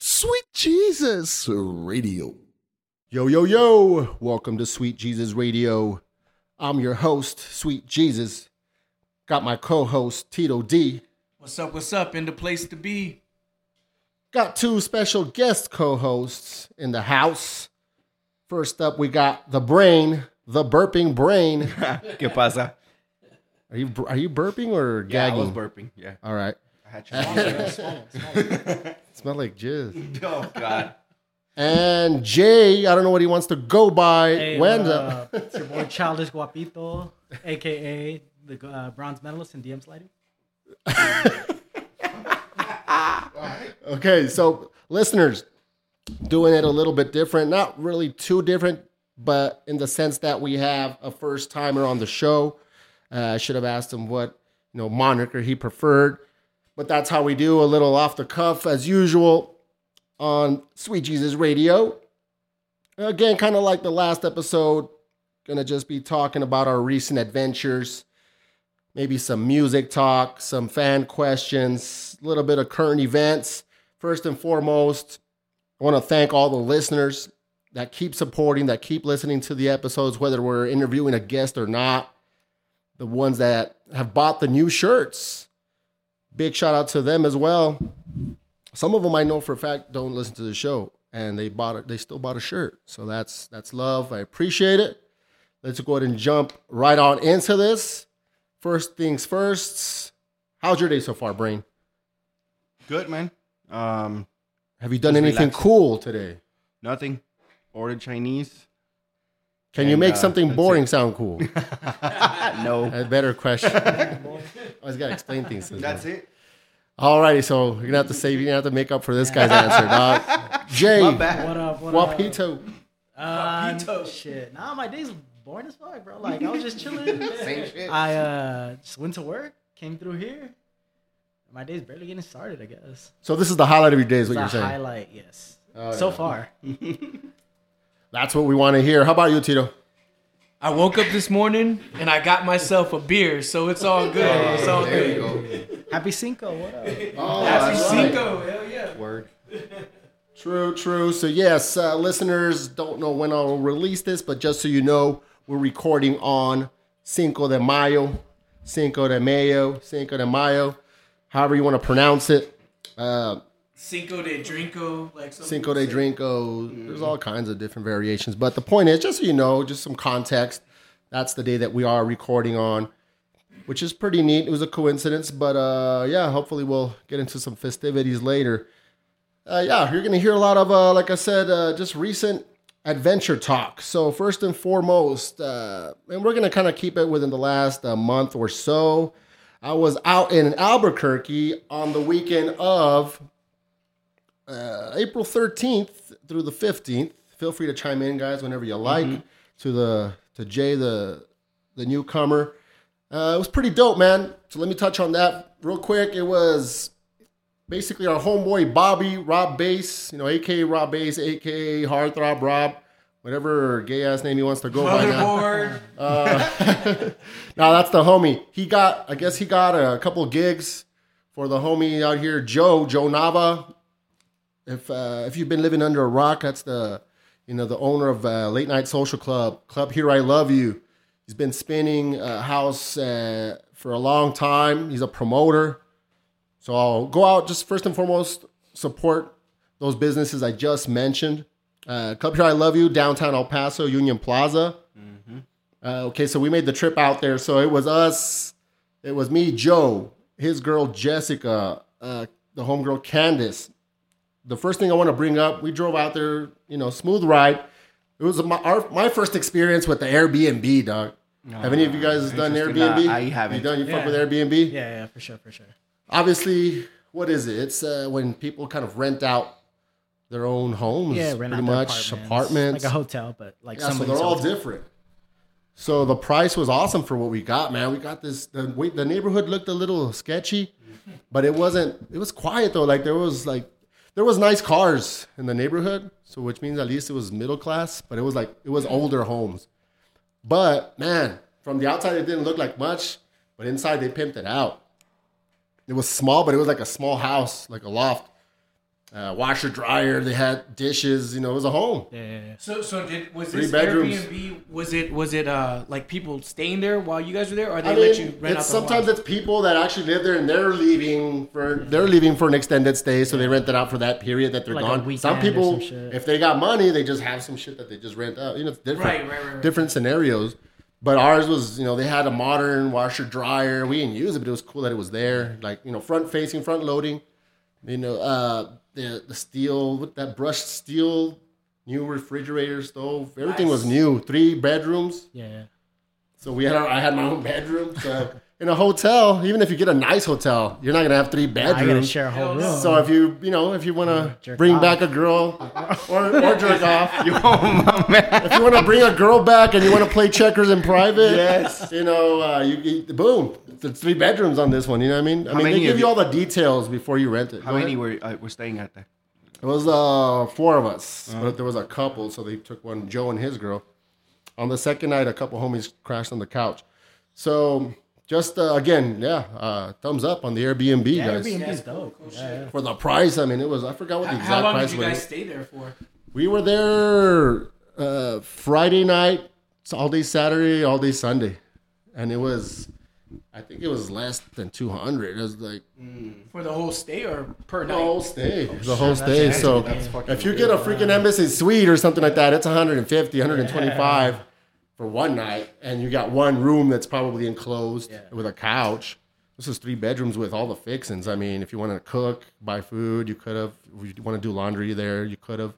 Sweet Jesus Radio. Yo, yo, yo. Welcome to Sweet Jesus Radio. I'm your host, Sweet Jesus. Got my co host, Tito D. What's up? What's up? In the place to be. Got two special guest co hosts in the house. First up, we got the brain, the burping brain. ¿Qué pasa? Are you are you burping or Yeah, I gagging? was burping. Yeah. All right. I had you. Smell like jizz. oh God. And Jay, I don't know what he wants to go by. Hey, when what up? it's your boy Childish Guapito, aka the uh, bronze medalist in DM sliding. Okay, so listeners, doing it a little bit different, not really too different, but in the sense that we have a first timer on the show. Uh, I should have asked him what you know moniker he preferred, but that's how we do a little off the cuff as usual on Sweet Jesus Radio. Again, kind of like the last episode, gonna just be talking about our recent adventures, maybe some music talk, some fan questions, a little bit of current events. First and foremost, I want to thank all the listeners that keep supporting, that keep listening to the episodes, whether we're interviewing a guest or not. The ones that have bought the new shirts. Big shout out to them as well. Some of them I know for a fact don't listen to the show and they bought it, they still bought a shirt. So that's that's love. I appreciate it. Let's go ahead and jump right on into this. First things first. How's your day so far, Brain? Good man. Um, Have you done anything relaxing. cool today? nothing. Ordered Chinese. Can you make uh, something boring it. sound cool? no. A better question. I always gotta explain things. to That's it. Alrighty, so you're gonna have to save. You're gonna have to make up for this guy's answer, dog. Jay, My bad. What up? What up? Wapito. Uh, Guapito. shit. Nah, my day's boring as fuck, bro. Like I was just chilling. Same shit. I uh just went to work, came through here. My day's barely getting started. I guess. So this is the highlight of your day, is what The you're saying. highlight, yes. Oh, so yeah. far. That's what we want to hear. How about you, Tito? I woke up this morning and I got myself a beer, so it's all good. It's all There you go. Happy Cinco. What up? Oh, Happy that's right. Cinco. Hell yeah. Word. True, true. So yes, uh, listeners don't know when I'll release this, but just so you know, we're recording on Cinco de Mayo, Cinco de Mayo, Cinco de Mayo, however you want to pronounce it. Uh, Cinco de Drinko. Like Cinco de people say. Drinko. There's all kinds of different variations, but the point is, just so you know, just some context. That's the day that we are recording on, which is pretty neat. It was a coincidence, but uh, yeah, hopefully we'll get into some festivities later. Uh, yeah, you're gonna hear a lot of, uh, like I said, uh, just recent adventure talk. So first and foremost, uh, and we're gonna kind of keep it within the last uh, month or so. I was out in Albuquerque on the weekend of uh, April 13th through the 15th. Feel free to chime in, guys, whenever you like. To the to Jay, the the newcomer. Uh, it was pretty dope, man. So let me touch on that real quick. It was basically our homeboy Bobby Rob Bass, you know, aka Rob Bass, aka Heartthrob Rob, whatever gay ass name he wants to go by now. Uh, no, that's the homie. He got, I guess he got a couple gigs for the homie out here, Joe, Joe Nava. If uh, if you've been living under a rock, that's the you know the owner of uh, Late Night Social Club, Club Here I Love You. He's been spinning a house uh, for a long time. He's a promoter. So I'll go out just first and foremost support those businesses I just mentioned. Uh, Club Here I Love You, downtown El Paso, Union Plaza. Uh, okay, so we made the trip out there. So it was us, it was me, Joe, his girl Jessica, uh, the homegirl Candace. The first thing I want to bring up, we drove out there, you know, smooth ride. It was my our, my first experience with the Airbnb, dog. Have any of you guys done. Airbnb? Nah, I haven't. You done? You fuck Yeah. with Airbnb? Yeah, yeah, for sure, for sure. Obviously, what is it? It's uh, when people kind of rent out their own homes, Yeah, rent pretty out much apartments, apartments. like a hotel, but like Yeah, so they're all hotel. different. So the price was awesome for what we got, man. We got this. The wait, the neighborhood looked a little sketchy, but it wasn't. It was quiet though. Like there was like there was nice cars in the neighborhood, so which means at least it was middle class. But it was like it was older homes. But man, from the outside it didn't look like much, but inside they pimped it out. It was small, but it was like a small house, like a loft. Uh, washer dryer. They had dishes. You know, it was a home. Yeah, yeah, yeah. So so did was Three this bedrooms. Airbnb was it was it uh like people staying there while you guys were there or they I let mean, you rent out it's the sometimes it's people that actually live there and they're leaving for they're leaving for an extended stay, so they rent it out for that period that they're Like gone. weekend Some or people, some shit. if they got money, they just have some shit that they just rent out. You know, it's different, Right, right, right, right. different scenarios. But ours was, you know, they had a modern washer dryer. We didn't use it, but it was cool that it was there. Like, you know, front facing, front loading. You know, uh, the the steel with that brushed steel, new refrigerator stove. Everything was new. Three bedrooms. yeah, yeah. So we had our, I had my own bedroom. So in a hotel, even if you get a nice hotel, you're not gonna have three I gotta bedrooms. share a whole room. So if you you know if you want to Jerk bring off. back a girl or, or jerk off, Yo, my man. if you want to bring a girl back and you want to play checkers in private, Yes. you know uh, you, you boom, it's three bedrooms on this one. You know what I mean? I How mean they give you you- all the details before you rent it. How Go many ahead. were uh, were staying at that? It was uh four of us, Uh-huh. but there was a couple, so they took one, Joe and his girl. On the second night, a couple homies crashed on the couch. So just uh, again, yeah, uh, thumbs up on the Airbnb, yeah, guys. Airbnb's dope. Cool Yeah, yeah. For the price, I mean, it was I forgot what the How- exact How long price did you was. guys stay there for? We were there uh, Friday night, all day Saturday, all day Sunday, and it was, I think it was less than two hundred. It was like mm. For the whole stay or per night. Oh, the night? whole stay, the whole that's stay. So that's fucking if you get a freaking embassy suite or something like that, it's 150, 125 for one night, and you got one room that's probably enclosed Yeah. with a couch. This is three bedrooms with all the fixings. I mean, if you want to cook, buy food, you could have. If you want to do laundry there, you could have.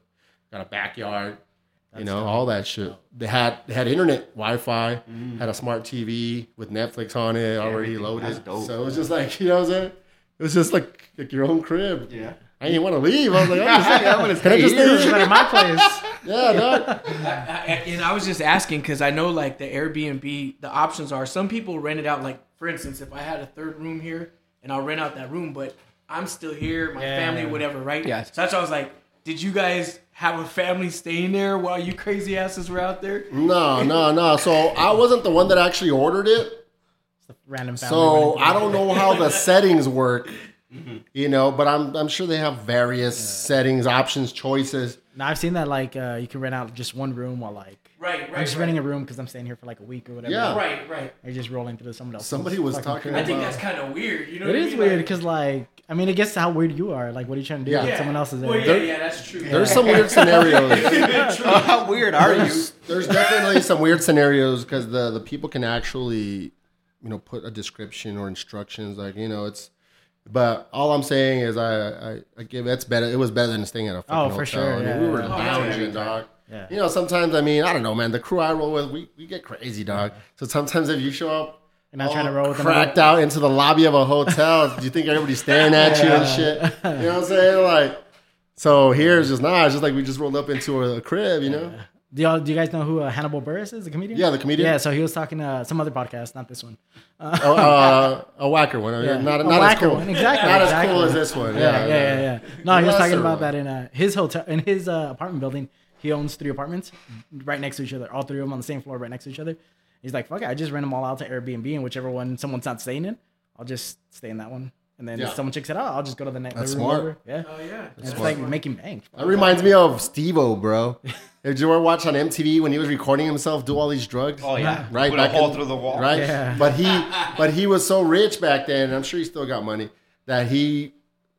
Got a backyard, you know, all that shit. They had they had internet, Wi-Fi, mm. had a smart TV with Netflix on it already Everything. loaded. Dope. So it was just like you know what I'm saying. It was just like like your own crib. Yeah. I didn't want to leave. I was like, I'm just, I'm gonna stay just here. stay at my place, Yeah, dog. I, I- and I was just asking because I know like the Airbnb, the options are some people rent it out. Like for instance, if I had a third room here and I'll rent out that room, but I'm still here, my Yeah. family, whatever, right? Yeah. So that's why I was like, did you guys have a family staying there while you crazy asses were out there? No, no, no. So I wasn't the one that actually ordered it. it's a random family. So. I don't know how the settings work. You know, but I'm I'm sure they have various settings, options, choices. Now I've seen that like uh, you can rent out just one room while like Right, right. I'm just right. renting a room because I'm staying here for like a week or whatever. Yeah. Right, right. You're just rolling through someone else. Somebody was talking I think that's kind of weird. You know, It what I mean? weird because like I mean it gets to how weird you are. Like what are you trying to do? Yeah. when Someone else is there. Well, yeah, There- yeah, that's true. There's some weird scenarios. Uh, how weird are you? There's, there's definitely some weird scenarios because the the people can actually, you know, put a description or instructions like you know it's. But all I'm saying is I I, I give it's better. It was better than staying at a fucking Oh, for hotel. sure, I mean, we were oh, yeah. Oh, yeah. lounging, dog. Yeah. You know, sometimes I mean I don't know, man. The crew I roll with, we, we get crazy, dog. So sometimes if you show up. You're not trying to roll with them. cracked out into the lobby of a hotel. Do you think everybody's staring at you and shit? You know what I'm saying? Like, so here's just nah. It's just like we just rolled up into a crib, you know? Do y'all do you guys know who uh, Hannibal Buress is? The comedian. Yeah, the comedian. Yeah, so he was talking to some other podcast, not this one. Oh, uh, a whacker one. Yeah. Not, A not cool. one, exactly, Not exactly. as cool as this one. Yeah, Yeah, yeah, yeah, yeah. No, he was talking about one. that in uh, his hotel, in his uh, apartment building. He owns three apartments right next to each other, all three of them on the same floor, right next to each other. He's like, "Fuck it, I just rent them all out to Airbnb, and whichever one someone's not staying in, I'll just stay in that one. And then Yeah. if someone checks it out, I'll just go to the next. That's the room smart. over. Yeah, Oh yeah. And it's smart. like making bank. That reminds me of Steve-O, bro. Did you ever watch on MTV when he was recording himself do all these drugs? Oh yeah. Right Put a back hole in- through the wall. Right? Yeah. But he but he was so rich back then, and I'm sure he still got money, that he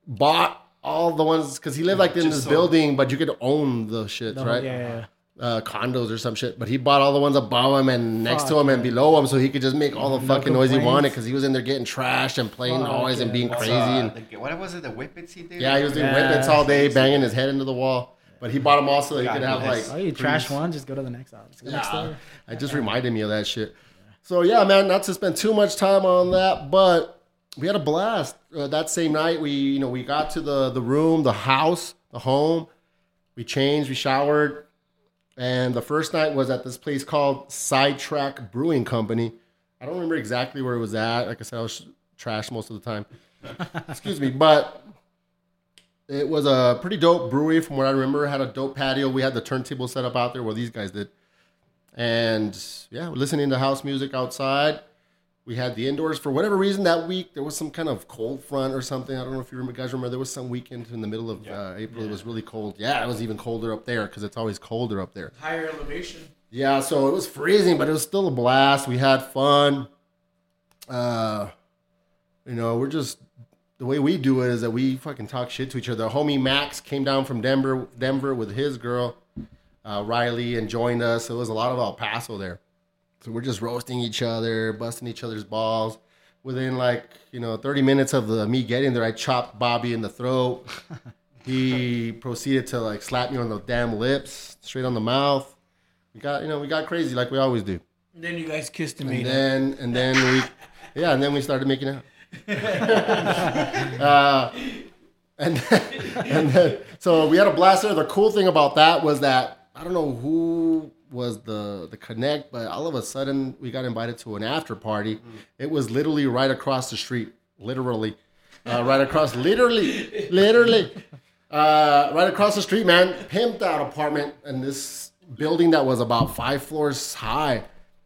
bought all the ones because he lived like in Just this so- building, but you could own the shits, The- right? Yeah, yeah, yeah. uh, condos or some shit. But he bought all the ones above him and next to Fuck, him and below him, so he could just make all the No fucking noise he complaints. wanted because he was in there getting trashed and playing Fuck, noise and yeah. being What's, crazy. uh, and the- what was it? The whippets he did? yeah, he was doing Yeah. whippets all day, banging his head into the wall. But he bought them all so he could have like. Oh, you trash one, just go to the next one. Just go next Yeah, door. it just reminded me of that shit. So yeah, man, not to spend too much time on that, but we had a blast uh, that same night. We you know we got to the the room, the house, the home. We changed, we showered, and the first night was at this place called Sidetrack Brewing Company. I don't remember exactly where it was at. Like I said, I was trash most of the time. Excuse me, but it was a pretty dope brewery from what I remember. It had a dope patio. We had the turntable set up out there where these guys did. And yeah, listening to house music outside. We had the indoors for whatever reason that week. There was some kind of cold front or something. I don't know if you remember, guys remember. There was some weekend in the middle of uh, April. It was really cold. Yeah, it was even colder up there because it's always colder up there. Higher elevation. Yeah, so it was freezing, but it was still a blast. We had fun. Uh, you know, we're just the way we do it is that we fucking talk shit to each other. Homie Max came down from Denver, Denver with his girl uh, Riley, and joined us. It was a lot of El Paso there, so we're just roasting each other, busting each other's balls. Within like you know 30 minutes of the, me getting there, I chopped Bobby in the throat. he proceeded to like slap me on the damn lips, straight on the mouth. We got you know we got crazy like we always do. And then you guys kissed and And made then and then we yeah, and then we started making out. uh, and then, and then so we had a blast there. The cool thing about that was that I don't know who was the the connect, but all of a sudden we got invited to an after party. It was literally right across the street, literally, uh, right across, literally, literally, uh, right across the street, man. Pimped out apartment and this building that was about five floors high.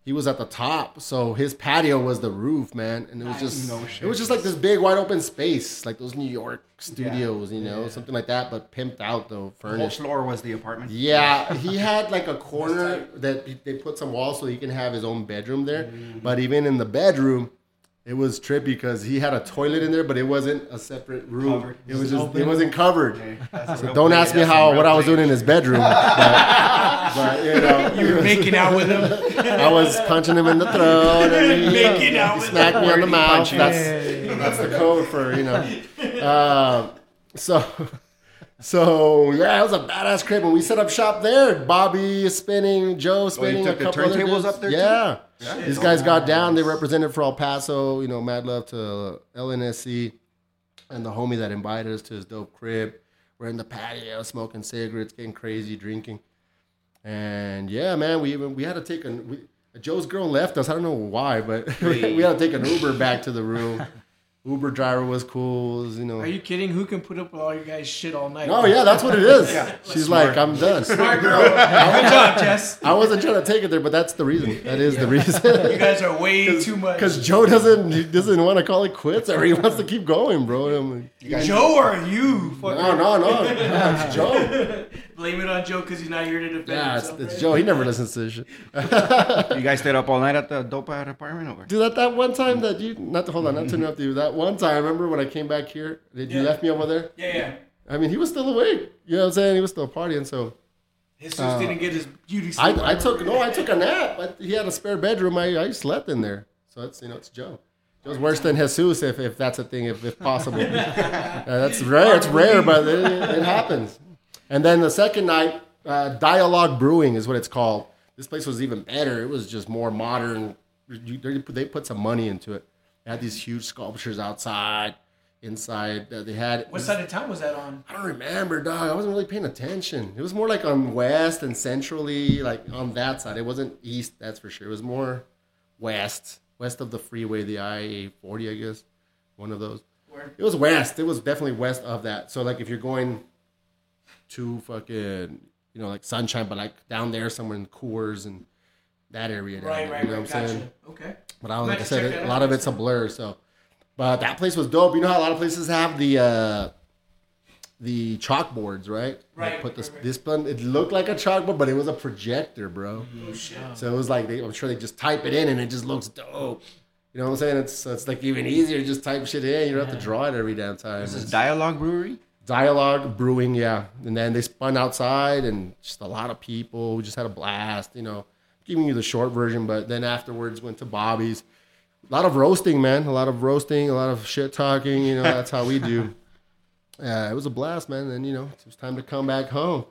He was at the top, so his patio was the roof, man, and it was just No it was just like this big wide open space, like those New York studios, you know, something like that, but pimped out though, The whole floor was the apartment. Yeah, he had like a corner that they put some walls so he can have his own bedroom there. Mm. But even in the bedroom, it was trippy because he had a toilet in there, but it wasn't a separate room. Covered. It was just it wasn't covered. A So don't ask me how what I was doing in his bedroom. But, but, you know, You were making out with him. I was punching him in the throat and he, Making out he with smacked me on the mouth. That's that's the code for you know. Uh, so so yeah, it was a badass crib, and we set up shop there. Bobby spinning, Joe spinning, took a couple other turntables dudes. up there, too? Yeah. Yeah. these guys got down. They represented for El Paso. You know, mad love to LNSC and the homie that invited us to his dope crib. We're in the patio smoking cigarettes, getting crazy, drinking. And yeah, man, we even we had to take a we, Joe's girl left us. I don't know why, but we had to take an Uber back to the room. Uber driver was cool, was, you know. Are you kidding? Who can put up with all you guys shit all night? Oh yeah, that's what it is. She's like, I'm done. Smart girl. Good job, Jess. I wasn't trying to take it there, but that's the reason. That is the reason. You guys are way too much. Because Joe doesn't he doesn't want to call it quits, or he wants to keep going, bro. I'm like, Joe are you? Fucker. no, no, no, no, it's Joe. Blame it on Joe because he's not here to defend Yeah, it's, himself. it's right? Joe. He never listens to this shit. You guys stayed up all night at the dope apartment over? Dude, that that one time that you not to hold on, not turn up to interrupt you. That one time, I remember when I came back here? Did you Yeah. left me over there? Yeah, yeah. I mean, he was still awake. You know what I'm saying? He was still partying. So Jesus Uh, didn't get his beauty sleep. I, I took no, I took a nap. I, he had a spare bedroom. I, I slept in there. So it's you know it's Joe. Joe's worse than Jesus if, if that's a thing, if, if possible. Uh, that's rare. It's rare, but it, it happens. And then the second night, uh, Dialogue Brewing is what it's called. This place was even better. It was just more modern. You, they they put some money into it. They had these huge sculptures outside, inside. Uh, they had What side of town was that on? I don't remember, dog. I wasn't really paying attention. It was more like on west and centrally, like on that side. It wasn't east, that's for sure. It was more west, west of the freeway, the I forty, I guess, one of those. Where? It was west. It was definitely west of that. So like if you're going to fucking, you know, like Sunshine, but like down there somewhere in Coors and that area. down Right, there, right, you know right. what I'm Gotcha. saying? Okay. But I was, Might like I said, it, a lot of it's a blur. So, but that place was dope. You know how a lot of places have the uh, the chalkboards, right? Right, Like put this right, right. this one. It looked like a chalkboard, but it was a projector, bro. Oh shit. So it was like they, I'm sure they just type it in and it just looks dope. You know what I'm saying? It's it's like even easier to just type shit in. You don't have to draw it every damn time. This is It's Dialogue Brewery? Dialogue brewing, yeah. And then they spun outside and just a lot of people. We just had a blast, you know. Giving you the short version, but then afterwards went to Bobby's. A lot of roasting, man. A lot of roasting, a lot of shit talking. You know, that's how we do. Yeah, it was a blast, man. And you know, it was time to come back home.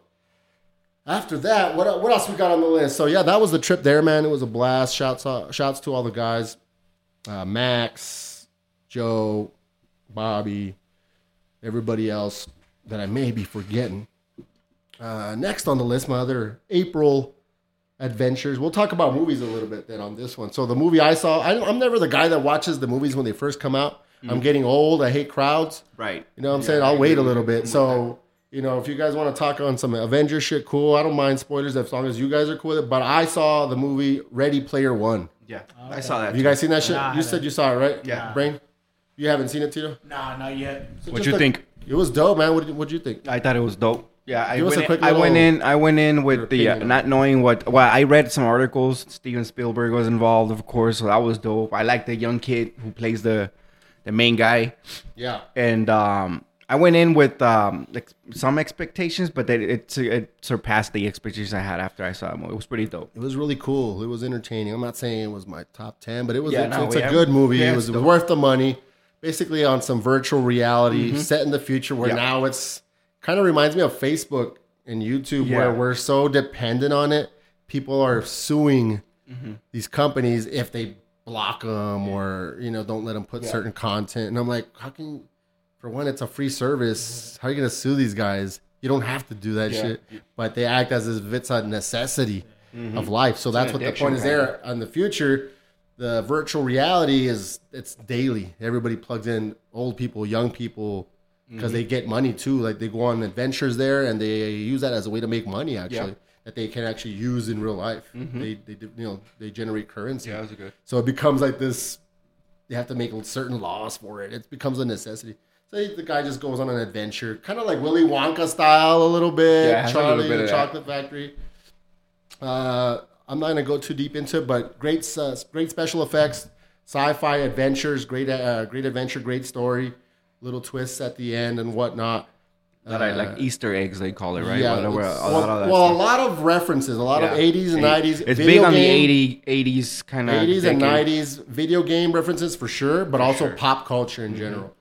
After that, what what else we got on the list? So yeah, that was the trip there, man. It was a blast. Shouts out, shouts to all the guys, uh, Max, Joe, Bobby, everybody else that I may be forgetting. Uh, next on the list, my other April adventures. We'll talk about movies a little bit then on this one. So the movie I saw, I, I'm never the guy that watches the movies when they first come out. I'm getting old. I hate crowds. Right. You know what I'm Yeah, saying? I I'll wait a little with bit. that. So, you know, if you guys want to talk on some Avengers shit, cool. I don't mind spoilers as long as you guys are cool with it. But I saw the movie Ready Player One. Yeah, I saw that. Have you guys seen that shit? Nah, you said you saw it, right? Yeah. Brain. You haven't seen it, Tito? Nah, not yet. So What'd you a- think? It was dope, man. What did what'd you think? I thought it was dope. Yeah, I went, a in, quick I went in. I went in with the uh, not knowing what. Well, I read some articles. Steven Spielberg was involved, of course, so that was dope. I like the young kid who plays the the main guy, Yeah. and um, I went in with um, ex- some expectations, but that it, it surpassed the expectations I had after I saw it. It was pretty dope. It was really cool. It was entertaining. I'm not saying it was my top ten, but it was. Yeah, it's no, it's a have- good movie. yeah, it was it's dope. worth the money. Basically, on some virtual reality set in the future, where Mm-hmm. Yeah. now it's kind of reminds me of Facebook and YouTube, Yeah. where we're so dependent on it. People are suing Mm-hmm. these companies if they block them or you know don't let them put certain content. And I'm like, how can? For one, it's a free service. How are you gonna sue these guys? You don't have to do that Yeah. shit, but they act as if it's a necessity of life. So that's what the point is there. In the future, the virtual reality is it's daily. Everybody plugs in, old people, young people, because they get money too. Like they go on adventures there, and they use that as a way to make money. Actually, that they can actually use in real life. They, they, you know, they generate currency. was good. So it becomes like this. They have to make certain laws for it. It becomes a necessity. So the guy just goes on an adventure, kind of like Willy Wonka style, a little bit. Yeah, has a little Charlie bit the that. Chocolate Factory. Uh, I'm not gonna go too deep into it, but great, uh, great special effects, sci-fi adventures, great, uh, great adventure, great story, little twists at the end and whatnot. That I like Easter eggs they call it, right? Yeah, it's- a well, lot of that well, a lot of references, a lot of 80s and 90s. It's video big on game- the 80, 80s kind of 80s and 90s video game references for sure, but also sure. Mm-hmm. pop culture in general.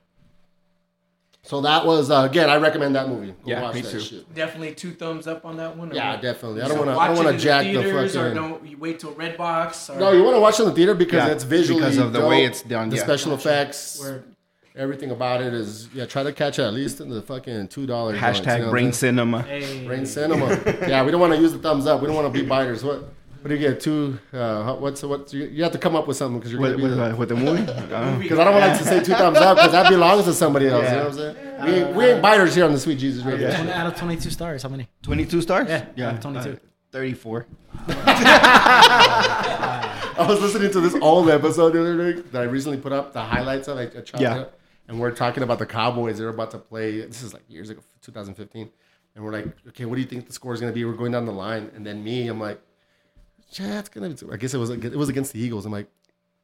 So that was uh, again, I recommend that movie. Go Yeah, watch me that too. shit. Definitely two thumbs up on that one. Yeah, what? definitely. I don't want to. I don't want to jack the theaters, Or don't you wait till Redbox? Or No, you want to watch it in the theater because Yeah, it's visually because of the dope. way it's done, The yeah. special effects, Where- everything about it is yeah. Try to catch it at least in the fucking two dollars. Hashtag brain cinema. Hey, brain cinema. yeah, we don't want to use the thumbs up. We don't want to be biters. What? What do you get? Two? Uh, what's what? You, you have to come up with something because you're With, gonna be with, the- uh, with the movie? Uh, Because I don't like to say two thumbs up because that belongs to somebody else. You know what I'm saying? We, ain't, we ain't biters here on the Sweet Jesus Radio. 20 out of 22 stars. How many? 22 stars? Yeah, yeah. 22. uh, 34. I was listening to this old episode the other day that I recently put up, the highlights of it. I chopped Yeah. it up, and we're talking about the Cowboys. They're about to play. This is like years ago, 2015. And we're like, okay, what do you think the score is going to be? We're going down the line. And then me, I'm like, yeah, it's going to be. I guess it was, it was against the Eagles. I'm like,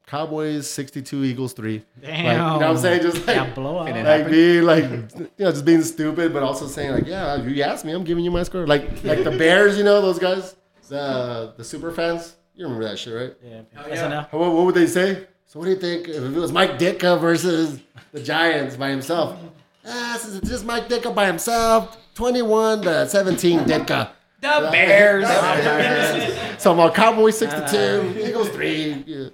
Cowboys 62, Eagles 3. Damn. Like, you know what I'm saying? Just like, Yeah, blowout. And it like being like you know just being stupid but also saying like yeah you asked me i'm giving you my score like like the bears you know those guys the the super fans you remember that shit right Yeah, yeah. What, what would they say so what do you think if it was mike ditka versus the giants by himself ah this is just mike ditka by himself 21 to 17 ditka The Bears. so i'm on cowboys 62 uh, eagles 3 yeah.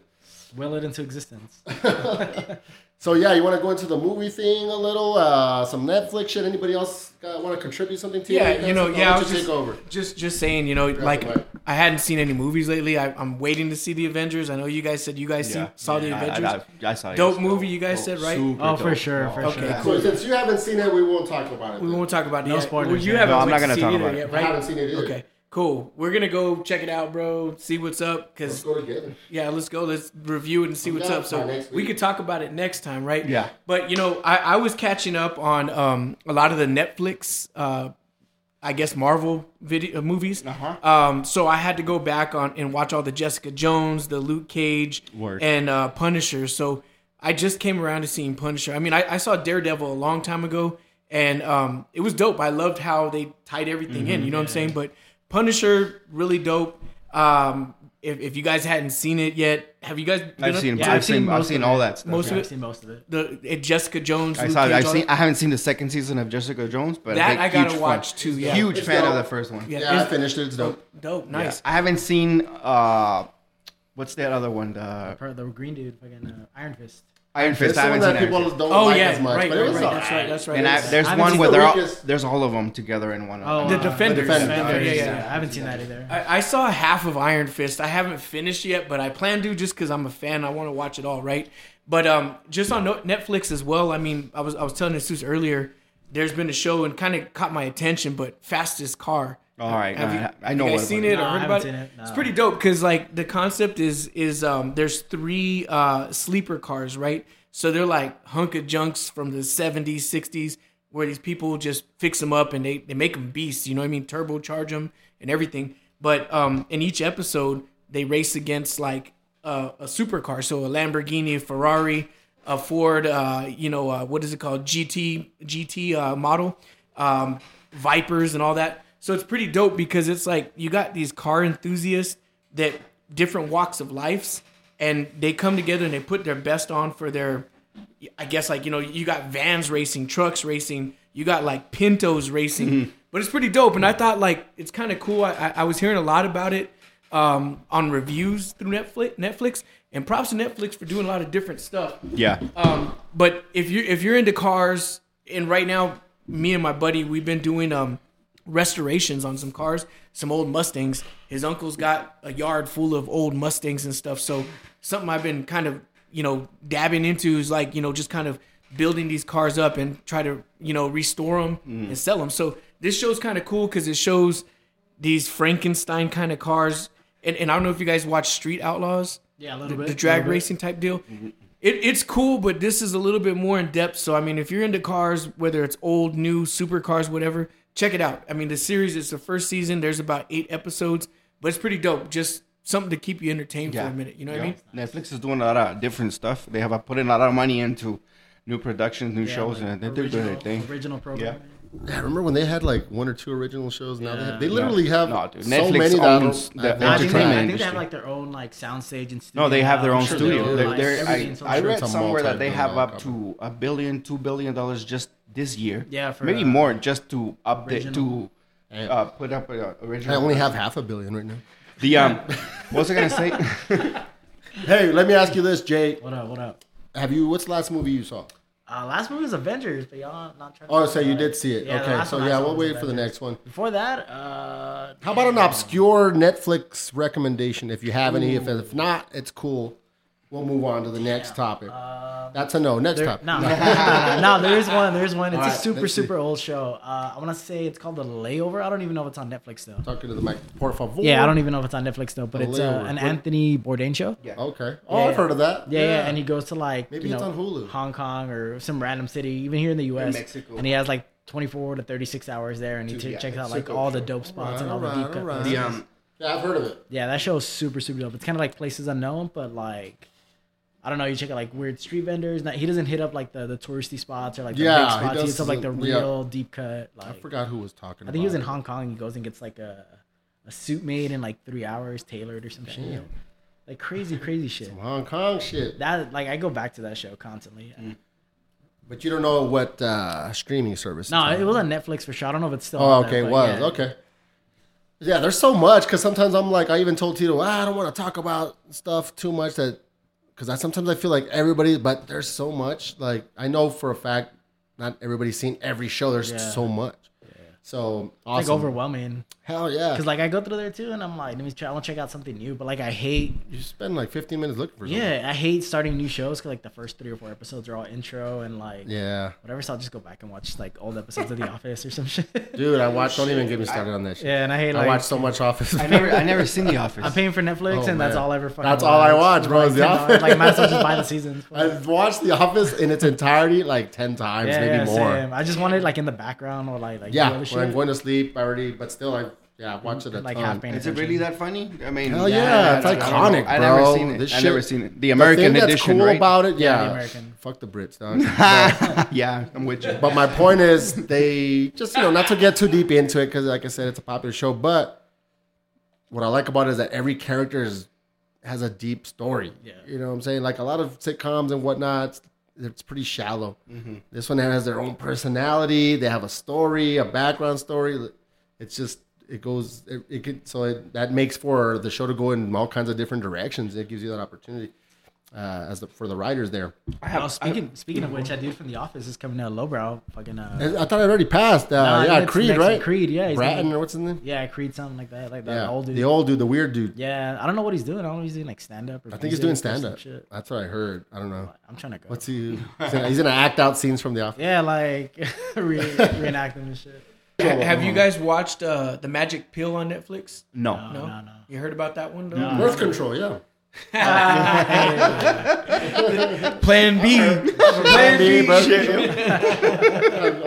Will it into existence. so yeah you want to go into the movie thing a little uh some netflix shit anybody else want to contribute something to Yeah, it? you know, I'll yeah, I let was just, take over just just saying, you know, like. I hadn't seen any movies lately. I, I'm waiting to see the Avengers. I know you guys said you guys see, saw the I- Avengers. I, I, I saw it. Dope movie, you guys said, right? Super Oh, for dope. sure, for Okay, sure. cool. So since you haven't seen it, we won't talk about it. We then. won't talk about it No yet. spoilers Well, you yet. haven't No, I'm not gonna talk about it. yet, I right? haven't seen it either. Okay, cool. We're gonna go check it out, bro. See what's up, Let's cause go together. yeah, let's go. Let's review it and see what's up. So we could talk about it next time, right? Yeah. But you know, I, I was catching up on um, a lot of the Netflix, uh, I guess Marvel video uh, movies. Uh-huh. Um, so I had to go back on and watch all the Jessica Jones, the Luke Cage, Word. and uh, Punisher. So I just came around to seeing Punisher. I mean, I, I saw Daredevil a long time ago, and um, it was dope. I loved how they tied everything in. You know what I'm saying? But Punisher, really dope. Um, if, if you guys hadn't seen it yet, have you guys? been I've up- seen, Yeah, I've I've seen seen, I've seen all that stuff. Most of it- I've seen most of it. the it, Jessica Jones. I Luke saw. Cage, I've all seen. that. I haven't seen the second season of Jessica Jones, but That I gotta huge watch fan. too, yeah. Huge It's fan dope. of the first one. Yeah, Yeah, I finished it. It's dope. dope, Yeah. nice. I haven't seen. uh What's that other one? The Per- The green dude, fucking uh, Iron Fist. Iron It's Fist. the I one haven't that seen people Iron Fist. don't Oh like yeah, as much, right, but it right, was right. all That's right. That's right. And I, there's I one where the they're all, there's all of them together in one. Oh, of The them. uh, Defenders. Defenders. Yeah, yeah, yeah, yeah. I haven't seen that either. I, I saw half of Iron Fist. I haven't finished yet, but I plan to just because I'm a fan. I want to watch it all, right? But um, just on Netflix as well. I mean, I was I was telling Jesus earlier. There's been a show and kind of caught my attention, but Fastest Car. All right, Have you, I, I have know you guys seen it it No, or I heard haven't about seen it? it, no. It's pretty dope because like the concept is is um there's three uh sleeper cars, right? So they're like hunk of junks from the 70s, 60s, where these people just fix them up and they, they make them beasts. You know what I mean? Turbocharge them and everything. But um in each episode they race against like uh, a supercar, so a Lamborghini, a Ferrari, a Ford, uh, you know, uh, what is it called? GT GT uh, model, um, Vipers, and all that. So it's pretty dope because it's like you got these car enthusiasts that different walks of lives, and they come together and they put their best on for their. I guess like you know you got vans racing, trucks racing, you got like Pintos racing, but it's pretty dope. And I thought like it's kind of cool. I, I I was hearing a lot about it um, on reviews through Netflix. Netflix and props to Netflix for doing a lot of different stuff. Yeah. Um, but if you if you're into cars, and right now, me and my buddy, we've been doing um restorations on some cars, some old Mustangs. His uncle's got a yard full of old Mustangs and stuff. So something I've been kind of you know dabbing into is like you know just kind of building these cars up and try to you know restore them mm. and sell them. So this show's kind of cool because it shows these Frankenstein kind of cars. And, and I don't know if you guys watch Street Outlaws Yeah, a little bit. the drag little bit. racing type deal. Mm-hmm. It, it's cool, but this is a little bit more in depth. So I mean, if you're into cars, whether it's old, new, supercars, whatever, check it out. I mean, the series is the first season. There's about eight episodes, but it's pretty dope. Just something to keep you entertained for a minute. You know what I mean? Netflix is doing a lot of different stuff. They have uh, put in a lot of money into new productions, new Yeah, shows, like and they're doing their thing. Original program. Yeah. Yeah, remember when they had like one or two original shows? Now they, have, they Yeah. literally have No, dude. so Netflix many that owns the that No, I don't think, they. I entertainment think they have like their own like soundstage and studio. No, they have their I'm own sure studio. they do, They're, they're, I, I read somewhere that they have up to a billion, two billion dollars just this year. Yeah, for, maybe uh, more just to update original. to uh, put up a I original. I only have half a billion right now. the um. what was I gonna say? Hey, let me ask you this, Jay. What up? What up? Have you? What's the last movie you saw? Uh, last movie was Avengers, but y'all not trying. to Oh, talk so you about did see it. Yeah, okay, so yeah, we'll was wait for the next one. Before that, uh, How about an obscure Netflix recommendation? If you have any, if, if not, it's cool. We'll move on to the next topic. That's a no. Next topic. No, no, no, no, there is one. There's one. It's All a right, super, see. super old show. Uh, I want to say it's called The Layover. I don't even know if it's on Netflix though. Talking to the mic, por favor. Yeah, I don't even know if it's on Netflix though. But The it's uh, an What- Anthony Bourdain show. Yeah. Okay. Oh, Yeah, I've yeah. heard of that. Yeah, yeah, and he goes to like Maybe you it's know, on Hulu. Hong Kong or some random city, even here in the U.S. Mexico. And he has like 24 to 36 hours there, and he Dude, ch- yeah, checks out like super all the dope spots and all Alright, the deep cut. alright. places. The um. Yeah, I've heard of it. Yeah, that show is super, super dope. It's kind of like places unknown, but like. I don't know. You check out like weird street vendors. Not, he doesn't hit up like the, the touristy spots or like the Yeah, big spots. He, hits up like the the- yeah. real deep cut. Like I forgot who was talking. I think he was in it. Hong Kong. He goes and gets like a a suit made in like three hours, tailored or some shit. Damn. Like crazy, crazy shit. Some Hong Kong shit. That like I go back to that show constantly. Mm. But you don't know what uh, streaming service. No, it was on Netflix for sure. I don't know if it's still. Oh, on okay, there, it was yeah. okay. Yeah, there's so much because sometimes I'm like, I even told Tito, ah, I don't want to talk about stuff too much that because I sometimes I feel like everybody, but there's so much. Like I know for a fact, not everybody's seen every show. There's Yeah. so much. So Like awesome. overwhelming. Hell yeah! Cause like I go through there too, and I'm like, let me try. I want to check out something new, but like I hate. you spend like 15 minutes looking for something. Yeah, I hate starting new shows because like the first three or four episodes are all intro and like Yeah, whatever. So I'll just go back and watch like old episodes of The Office or some shit. dude, I watched. Don't even get me started on that shit. yeah, and I hate I like watched so much Office. I never, I never seen The Office. I'm paying for Netflix, Oh, and that's all I ever fucking. That's all I watch, bro, is The Office. Like might as well just buy the seasons. I've watched The Office in its entirety like 10 times, yeah, maybe yeah, more. same. I just want it like in the background or like like Yeah, when shit. I'm going to sleep, I already, but still, I yeah, I watch it a Like ton. half Is it really that funny? I mean, Hell yeah, it's I don't iconic, I bro. never seen it. This I shit- never seen it. The The American thing that's edition, cool right? about it, Yeah, yeah, the American. fuck the Brits, dog. yeah, I'm with you. but my point is, they just you know not to get too deep into it because, like I said, it's a popular show. But what I like about it is that every character is has a deep story. Yeah. you know what I'm saying. Like a lot of sitcoms and whatnot, it's, it's pretty shallow. Mm-hmm. This one has their own personality. They have a story, a background story. It's just it goes it, it could so it, that makes for the show to go in all kinds of different directions. It gives you that opportunity uh, as the, for the writers there. I have, Oh, speaking speaking of which, that dude from The Office is coming out lowbrow. Fucking uh, I I thought it already passed. Uh, Nah, yeah, Creed, right? Creed, yeah, he's Bratton gonna- or what's his name? yeah, Creed something like that, like that Yeah, old dude. the old dude, the weird dude. yeah, I don't know what he's doing. I don't know if he's doing like stand up. I think he's doing stand up. That's what I heard. I don't know. I'm trying to go. What's he? He's gonna, he's gonna act out scenes from The Office. Yeah, like re- reenacting and shit. Ha- have you guys watched uh, the Magic Pill on Netflix? No. No, no, no. You heard about that one? though? Birth control, yeah. Plan B. Plan B, B.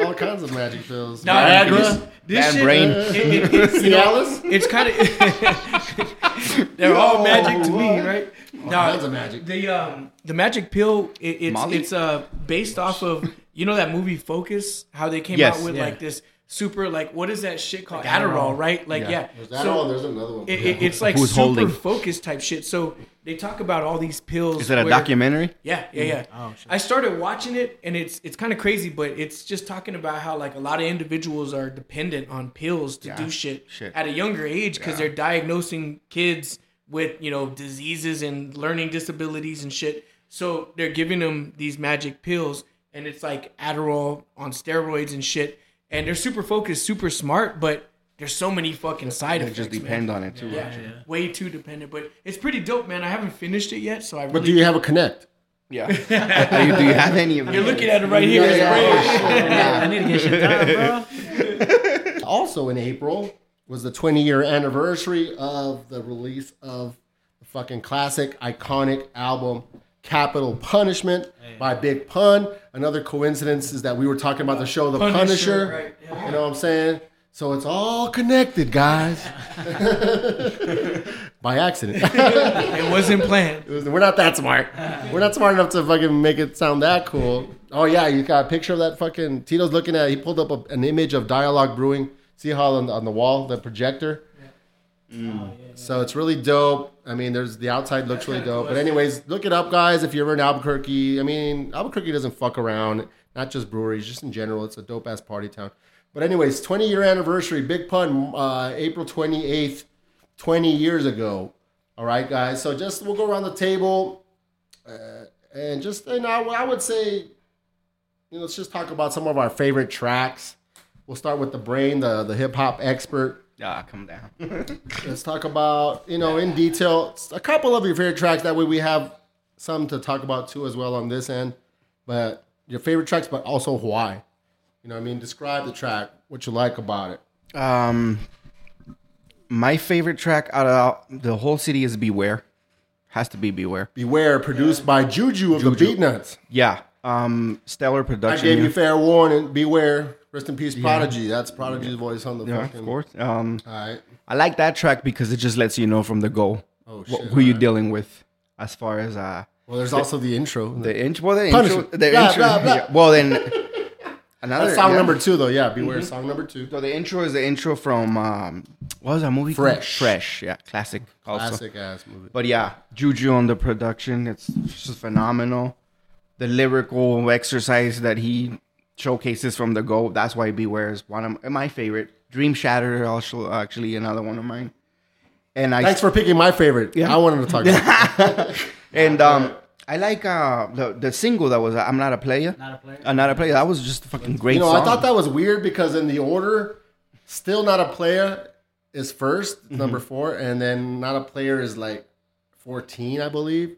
All kinds of magic pills. No, Viagra. this, this Bad shit, brain. It, it, it's, Cialis. it's kind of they're all magic to me, right? No, kinds of magic. The um the magic pill it, it's Molly? it's uh based off of you know that movie Focus how they came Yes. out with Yeah. like this super like what is that shit called Like Adderall, Adderall. right? Like Yeah. yeah. There's that So. There's another one. it, it, it's like Who's super holding? focus type shit. So they talk about all these pills. Is it a where- documentary? yeah, yeah, yeah. Mm-hmm. Oh, shit. I started watching it, and it's it's kind of crazy, but it's just talking about how like a lot of individuals are dependent on pills to do shit, shit. at a younger age because they're diagnosing kids with you know diseases and learning disabilities and shit. So they're giving them these magic pills, and it's like Adderall on steroids and shit. And they're super focused, super smart, but there's so many fucking side It effects. just man. depend on it too. Yeah, way too dependent, but it's pretty dope, man. I haven't finished it yet, so I really. But do you have a connect? Yeah. do, you, do you have any of You're them? looking at it right here. It's brand- oh, I need to get shit done, bro. Also in April was the 20 year anniversary of the release of the fucking classic, iconic album Capital Punishment by Big Pun. Another coincidence is that we were talking about the show The Punisher, Punisher. right, yeah. You know what I'm saying? So it's all connected, guys. by accident. It wasn't planned. It was- We're not that smart. We're not smart enough to fucking make it sound that cool. Oh yeah, you got a picture of that fucking Tito's looking at. He pulled up a, an image of Dialogue Brewing. See how on the, on the wall the projector. So it's really dope. I mean, there's the outside looks really dope. But anyways, look it up, guys. If you're ever in Albuquerque, I mean, Albuquerque doesn't fuck around. Not just breweries, just in general. It's a dope ass party town. But anyways, 20 year anniversary, Big Pun, uh, April 28th, 20 years ago. All right, guys. So just we'll go around the table, uh, and just you know, I would say, you know, let's just talk about some of our favorite tracks. We'll start with the brain, the the hip hop expert. Ah, come down. Let's talk about, you know, in detail a couple of your favorite tracks. That way we have some to talk about too as well on this end. But your favorite tracks, but also why. You know what I mean? Describe the track, what you like about it. Um, my favorite track out of the whole city is Beware. Has to be Beware. Beware, produced by Juju of the Beatnuts. Yeah. Um, stellar production. I production. gave you fair warning. Beware. Rest in peace, Prodigy. That's Prodigy's voice on the Yeah, fucking. of course. Um, All right. I like that track because it just lets you know from the go Oh wh- shit. who you're dealing with, as far as uh Well, there's also the intro. the intro. Well, the intro. The Blah, intro. blah, blah. yeah. Well, then another That's song yeah. number two, though. Yeah, Beware. Song number two. So the intro is the intro from um, what was that movie? called? Fresh. Fresh. Yeah, classic. Also. Classic ass movie. But yeah, Juju on the production, it's just phenomenal. The lyrical exercise that he showcases from the go, that's why Beware is one of my favorite. Dream Shatter, also actually another one of mine. And I Thanks for picking my favorite. Yeah, I wanted to talk about. and um I like uh the the single that was I'm not a player. Not a player. Uh, not a player. That was just a fucking great You know, song. I thought that was weird because in the order, still not a player is 1st Mm-hmm. number four, and then not a player is like fourteen, I believe.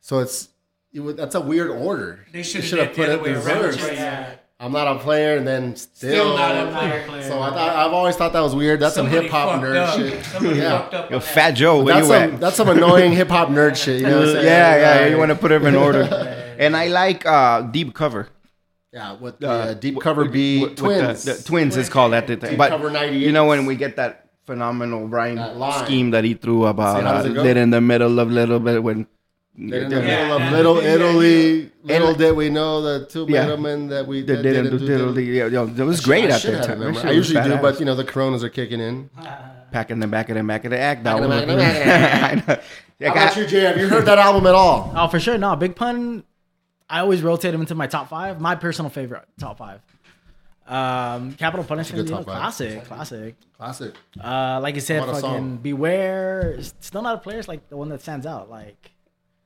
So it's it was, that's a weird order. They should should have have put it other in reverse. Yeah. I'm not a player, and then still, Still not a player. player. So I thought I've always thought that was weird. That's some hip hop nerd up. shit. Somebody Yeah. up. Yo, Fat that. Joe, where That's you some at? that's some annoying hip hop nerd shit. You know what I'm saying? yeah, yeah, Like, you want to put them in order. and I like uh deep cover. yeah, with the Uh, uh, deep with- cover with- B with the- twins. The, twins is called that. the time. Deep But cover 98. you know when we get that phenomenal Brian That scheme that he threw about See, uh, lit in the middle of little bit when They're in the Yeah. middle of Little Yeah. Italy. Little And- did we know the two Yeah. middlemen that we that didn't do diddle. Yeah, yo, it was great I at should that time. it That memorized. shit I usually do, but you know the Coronas are kicking in. Packing in the back of the back of the act. That Back in the was back of the back I know. Yeah, How about you, Jay? Have you heard that album at all? Oh, for sure. No, Big Pun. I always rotate him into my top five. My personal favorite top five. Um, Capital Punishment, you know, classic, classic. Classic. Uh, like you said, fucking. Beware. Still not a player. It's like the one that stands out. Like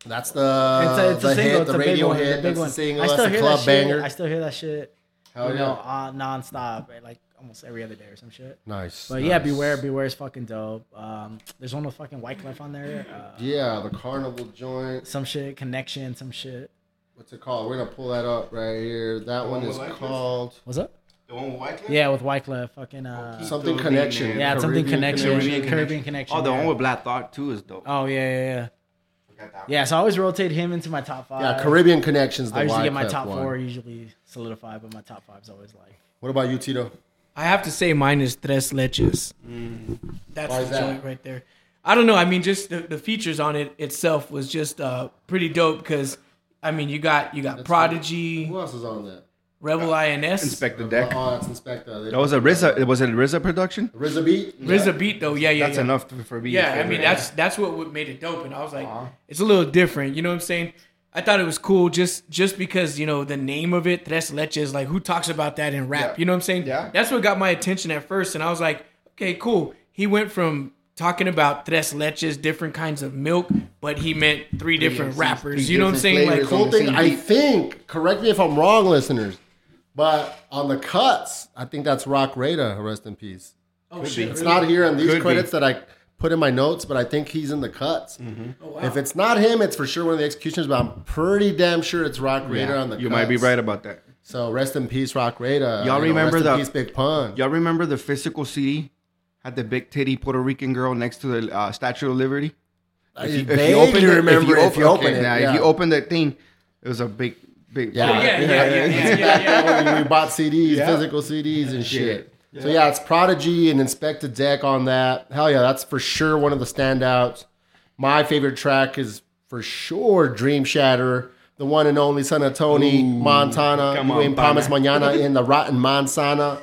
That's the it's a, it's the a single. hit, it's the a big radio one. hit. It's a big That's one. the single. I That's still the hear club that banger. shit. I still hear that shit. Hell you yeah. know, uh, nonstop, like almost every other day or some shit. Nice. But yeah. Beware, Beware is fucking dope. Um, there's one with fucking Wyclef on there. Uh, Yeah, the carnival joint. Some shit, connection, some shit. What's it called? We're gonna pull that up right here. That one is called. What's up? The one with Wyclef? Yeah, with Wyclef, fucking uh, Something connection. yeah, it's something connection, Caribbean Caribbean, Connection. connection. Oh, the yeah. one with Black Thought too is dope. Oh yeah, yeah, yeah. Forgot that. Yeah, so I always rotate him into my top five. Yeah, Caribbean connections. The I usually get my top one. four usually solidified, but my top five is always like. What about you, Tito? I have to say mine is Tres Leches. That's Why the that? joint right there. I don't know. I mean, just the, the features on it itself was just uh, pretty dope because I mean, you got you got Prodigy, Who else is on that? Rebel INS, Inspect the deck. Oh, that's Inspector. That was a RZA. It was it a RZA production? RZA beat. RZA beat though. Yeah, yeah, That's yeah. enough to, for me. Yeah, I mean that's that's what what made it dope, and I was like, Uh-huh. it's a little different. You know what I'm saying? I thought it was cool just just because you know the name of it, Tres Leches. Like who talks about that in rap? Yeah. You know what I'm saying? Yeah. That's what got my attention at first, and I was like, okay, cool. He went from talking about Tres Leches, different kinds of milk, but he meant three different MCs, rappers. three You know what I'm saying? Like flavors Cool on the thing, same I beat. think. Correct me if I'm wrong, listeners. But on the cuts, I think that's Roc Raida. Rest in peace. oh shit, It's really? not here in these Could be. credits that I put in my notes, but I think he's in the cuts. Oh, wow. If it's not him, it's for sure one of the executioners. But I'm pretty damn sure it's Roc Raida on the. you might be right about that. So rest in peace, Roc Raida. Y'all You know, remember rest the- peace, Big Pun? Y'all remember the physical CD had the big titty Puerto Rican girl next to the uh, Statue of Liberty? If you, if you open it, remember if you if you open, open okay, it. now, yeah. if you open that thing, it was a big, big. Yeah. Yeah, yeah, yeah, yeah, yeah, yeah, yeah. we bought CDs, Yeah. physical CDs and shit. So yeah, it's Prodigy and Inspectah Deck on that. Hell yeah, that's for sure one of the standouts. My favorite track is for sure Dream Shatterer, the one and only son of Tony Montana. come You on, ain't promised mañana in the Rotten Mansana.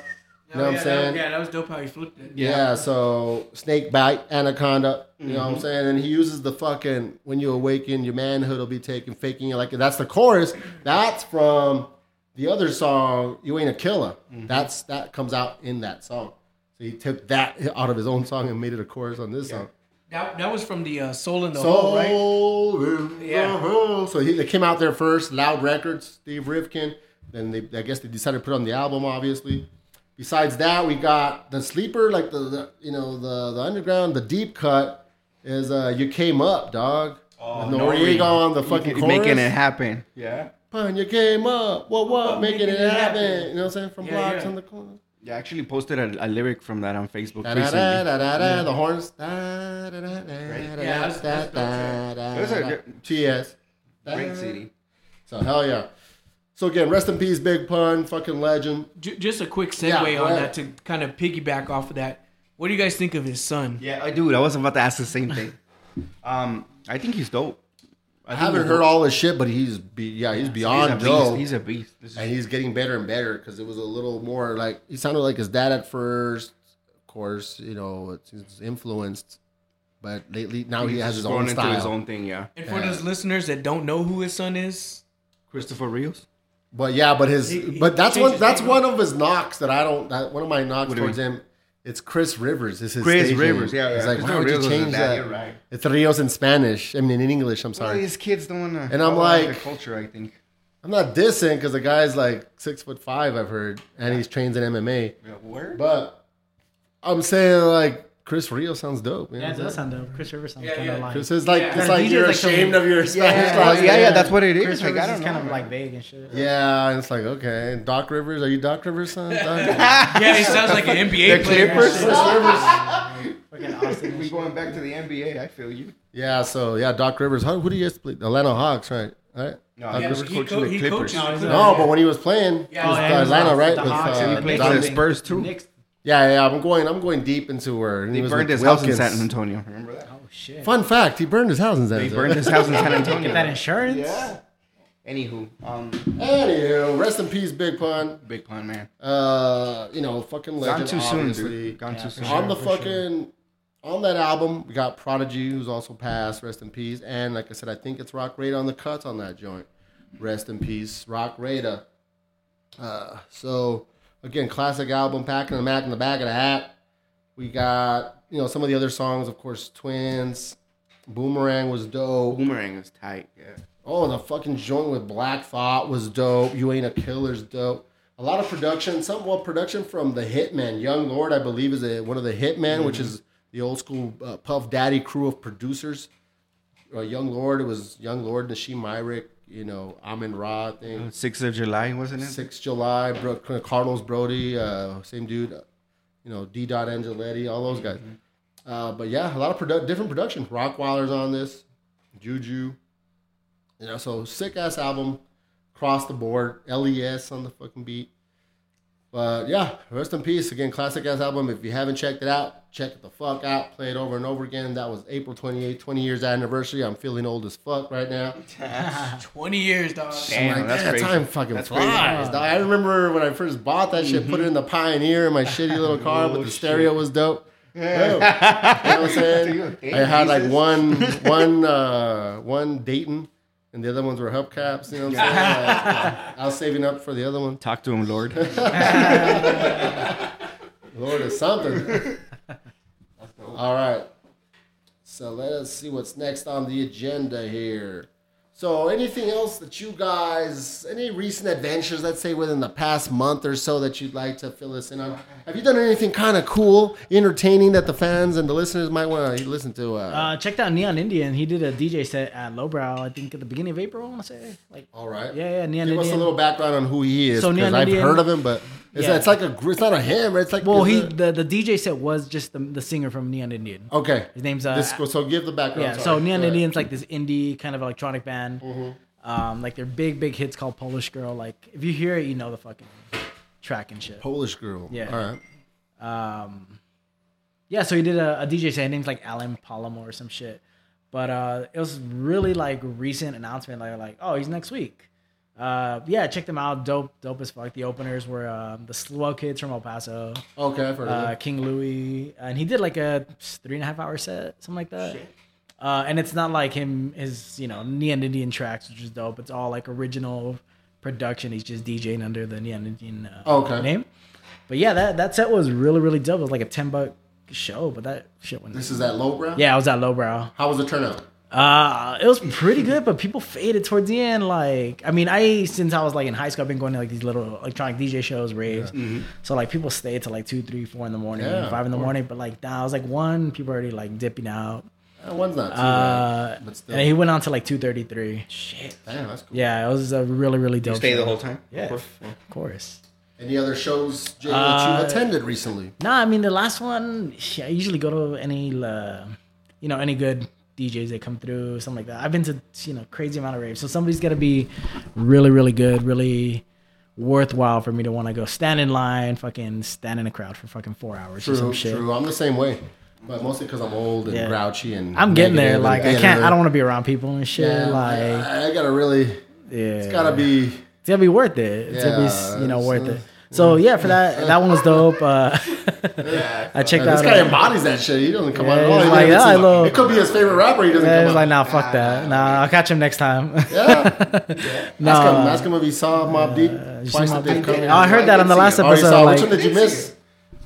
You know Oh, what yeah, I'm saying? That, yeah, that was dope how he flipped it. Yeah, so snake bite, anaconda. You know what I'm saying? And he uses the fucking when you awaken, your manhood will be taken, faking you like that's the chorus. That's from the other song, You Ain't a Killer. That's that comes out in that song. So he took that out of his own song and made it a chorus on this song. That, that was from the uh, Soul in the Hole, right? Soul in the Yeah. hole. So he, they came out there first, Loud Records, Steve Rifkin. Then they, I guess they decided to put it on the album, obviously. Besides that, we got the sleeper, like the, the you know the the underground, the deep cut is uh you came up, dog. Oh, Noreaga on the fucking chorus. making it happen. Yeah. Pun, you came up. What what? Making it happen. You know what I'm saying? From Yeah, blocks yeah. on the corner. Yeah, I actually posted a, a lyric from that on Facebook Da, da, da, da, da, da, the horns. Da, da, da, da, da, Yeah, da, that's- that's da, da, It was a da. good- TS. Great city. So hell yeah. So again, rest in peace, Big Pun, fucking legend. J- just a quick segue Yeah, on that to kind of piggyback off of that. What do you guys think of his son? Yeah, I do. I was about to ask the same thing. Um, I think he's dope. I haven't heard all his shit, but he's be, yeah, he's He's beyond a beast. dope, He's a beast. This is- and he's getting better and better because it was a little more like he sounded like his dad at first. Of course, you know it's, it's influenced, but lately now he has his own going into style. his own thing. Yeah. And for those listeners that don't know who his son is, Christopher Rios. But yeah, but his He- he but that's one that's name, one of his knocks that I don't. That one of my knocks What towards him. It's Chris Rivers. Is his Chris stage Rivers, name. yeah, It's like Chris why would you Rivers change dad, that? right. It's Rios in Spanish. I mean in English. I'm Sorry, sorry. his kids don't wanna. And I'm follow like- the culture. I think. I'm not dissing because the guy's like six foot five. I've heard, and he's trains in MMA. Yeah, where? But I'm saying like Chris Rio sounds dope. You Yeah, it what I'm does saying? sound dope. Chris Rivers sounds Yeah, kind yeah. of like. Chris is like Yeah. it's like DJ's you're like some- ashamed of your Spanish. Yeah, last yeah, yeah, that's what it is. Chris Like, Rivers I is don't kind know, of like vague and shit. Yeah, and it's like okay, and Doc Rivers. Are you Doc Rivers' son? Yeah, he sounds like an NBA The player. Clippers? Chris Rivers. Fucking Austin. We shit. going back to the NBA. I feel you. Yeah, so yeah, Doc Rivers. How, who do you guys play? Atlanta Hawks, right? Right. No, Doc he was Rivers? he coaching co- the Clippers. coaches No, he's the a- No, but when he was playing, Yeah, was the yeah, he was Atlanta, right? the With, Hawks, uh, he played for the Spurs too. Knicks. yeah, yeah. I'm going. I'm going deep into where He was burned with his house in San Antonio. Remember that? Oh shit. Fun fact: He burned his house in San Antonio. He Antonio. burned his house in San Antonio. Get that insurance. Yeah. Anywho, um, Anywho, rest in peace, Big Pun. big pun, man. Uh, you know, fucking legend. Gone too soon, obviously. dude. Gone Yeah, too for soon. sure. on the for fucking on that album, we got Prodigy, who's also passed. Rest in peace. And like I said, I think it's Roc Raida on the cuts on that joint. Rest in peace, Roc Raida. Uh, so again, classic album, packing the Mac in the back of the hat. We got you know some of the other songs, of course, Twins. Boomerang was dope. Boomerang is tight. Yeah. Oh, the fucking joint with Black Thought was dope. You Ain't a Killer's dope. A lot of production, some well production from the Hitman. Young Lord, I believe, is a, one of the Hitmen, which is the old school uh, Puff Daddy crew of producers. Uh, Young Lord, it was Young Lord, Nasheem Myrick, you know, Amen-Ra, I think. Sixth of July, wasn't it? 6th July, Bro- Carlos Broady, uh, same dude, uh, you know, D. Dot Angelettie, all those guys. Uh, but yeah, a lot of produ- different production. Rockwilder's on this, Juju, you know, so sick ass album across the board. Les on the fucking beat. But yeah, rest in peace. Again, classic ass album. If you haven't checked it out, check it the fuck out. Play it over and over again. That was April 28th, 20 years anniversary. I'm feeling old as fuck right now. 20 years, dog. Damn, I'm like, that's "Man, crazy. time fucking That's flies. crazy. dog. I remember when I first bought that shit, put it in the Pioneer in my shitty little car, but the stereo was dope. Boom. You know what I'm saying? I had like one, one, uh, one Dayton, and the other ones were hubcaps. You know what I'm saying? Like, I was saving up for the other one. Talk to him, Lord. Lord is something. All right. So let us see what's next on the agenda here. So, anything else that you guys, any recent adventures, let's say within the past month or so, that you'd like to fill us in on? Have you done anything kind of cool, entertaining that the fans and the listeners might want to listen to? Uh, Uh, checked out Neon Indian. He did a DJ set at Lowbrow. I think at the beginning of April. I want to say like all right. yeah, yeah, Neon Give us a little background on who he is. So because Neon I've Indian- heard of him, but it's, Yeah. it's like a, it's not a him. It's like well, he a- the, the DJ set was just the, the singer from Neon Indian. okay. His name's uh, This, so give the background. yeah. So Neon Go ahead. Indian's like this indie kind of electronic band. Mm-hmm. Um, like their big big hits called Polish Girl. Like if you hear it, you know the fucking track and shit. Polish girl. Yeah. All right. Um, yeah, so he did a, a DJ set. His name's like Alan Palomo or some shit. But uh, it was really like recent announcement. Like like oh he's next week. Uh, yeah, check them out. Dope, dope as fuck. The openers were um, the Slow Kids from El Paso, Okay, I've heard uh. King Louis, and he did like a three and a half hour set, something like that. Uh, and it's not like him his you know Neon Indian tracks, which is dope. It's all like original production. He's just DJing under the Neon Indian uh, Okay. name. But yeah, that that set was really really dope. It was like a ten buck show, but that shit went. This is at lowbrow. yeah, I was at Lowbrow. How was the turnout? Uh, it was pretty good, but people faded towards the end. Like, I mean, I since I was like in high school, I've been going to like these little electronic DJ shows, raves. So like people stayed till like two, three, four in the morning, Yeah, five in the morning. But like now, I was like one, people already like dipping out. Uh, one's not too Uh, bad, but still. and he went on to like two thirty three. Shit. Damn, that's cool. Yeah, it was a really really dope. Stay show. the whole time. Yeah, Of of course. course. Any other shows Jay, that Uh, you've attended recently? No, I mean the last one. I usually go to any, uh, you know, any good DJs that come through, something like that. I've been to you know crazy amount of raves, so somebody's got to be really, really good, really worthwhile for me to want to go stand in line, fucking stand in a crowd for fucking four hours or True, some shit. true. I'm the same way, but mostly because I'm old and Yeah. grouchy and I'm getting there. Like I can't. I don't want to be around people and shit. Yeah, like I, I gotta really. yeah, It's gotta be. It's gotta be worth it. It's gotta Yeah, be you know worth uh, it. So yeah, for that that one was dope. Uh, I checked this out. This guy uh, embodies that shit. He doesn't come Yeah, out at all. He like, yeah, I seem- love- it could be his favorite rapper. He doesn't yeah, come it's out. like, nah, fuck that. Nah, I'll catch him next time. yeah. no, ask him. uh, Ask him if he saw Mobb Deep you twice see that Mobb Deep? Oh, I heard that on the last Oh, episode. saw like, which one did you miss?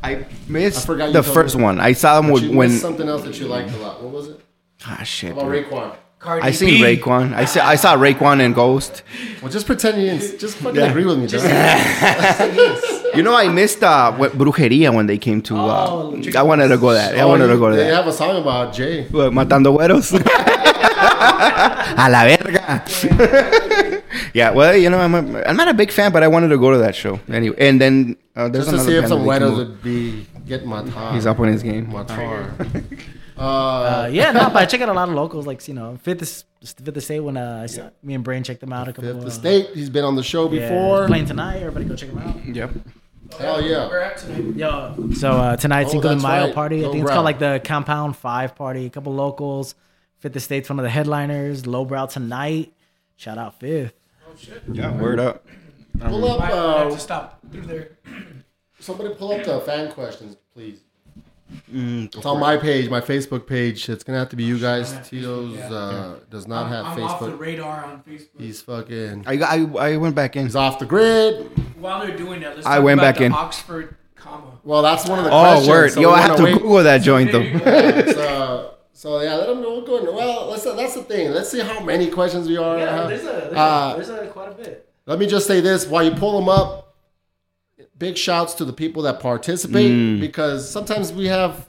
I missed I forgot the first me. one. I saw them You with, when. something else that you liked a lot. What was it? Ah, shit. About dude. Raekwon. Cardi I seen B. Raekwon. I saw I saw Raekwon and Ghost. Well, just pretend you didn't- just fucking agree with me, dog. You know, I missed uh, what, Brujeria when they came to. Uh, Oh, I wanted to go that. I Oh, wanted to go to They that. have a song about Jay. What, Matando güeros. A la verga. yeah, well, you know, I'm, a, I'm not a big fan, but I wanted to go to that show anyway. And then uh, there's Just to see if some that they weirdos came would be getting my tar. He's up on his game. My tar. Uh, Uh, yeah, no, but I check out a lot of locals, like you know, Fifth is Fifth Estate when uh, I saw, me and Brain checked them out a couple. Fifth uh, Estate. He's been on the show yeah, before. playing tonight. Everybody go check them out. Yep. Hell yeah. We're at tonight. Yo, so uh, tonight's Oh, Cinco de Mayo right. party. I Low think it's Brow. called like the Compound Five party. A couple locals. Fifth Estate's one of the headliners. Lowbrow tonight. Shout out Fifth. Oh shit. Yeah, word up. Pull up. I, I have Uh, to stop through there. somebody pull up the fan questions, please. Mm, It's on my page, my Facebook page. It's gonna have to be you guys. Tito's uh, does not I'm, have I'm off the Facebook. radar on Facebook. He's fucking. I, I, I went back in. He's off the grid. While they're doing that, let's I talk went about back the in. Oxford comma. Well, that's one of the Oh, questions. word. so Yo, we I have wanna wait. Google that joint, though. so, so yeah, let them know. Go in. Well, let's, that's the thing. Let's see how many questions we are. Yeah, there's a there's, Uh, a, there's a quite a bit. Let me just say this while you pull them up. Big shouts to the people that participate Mm. because sometimes we have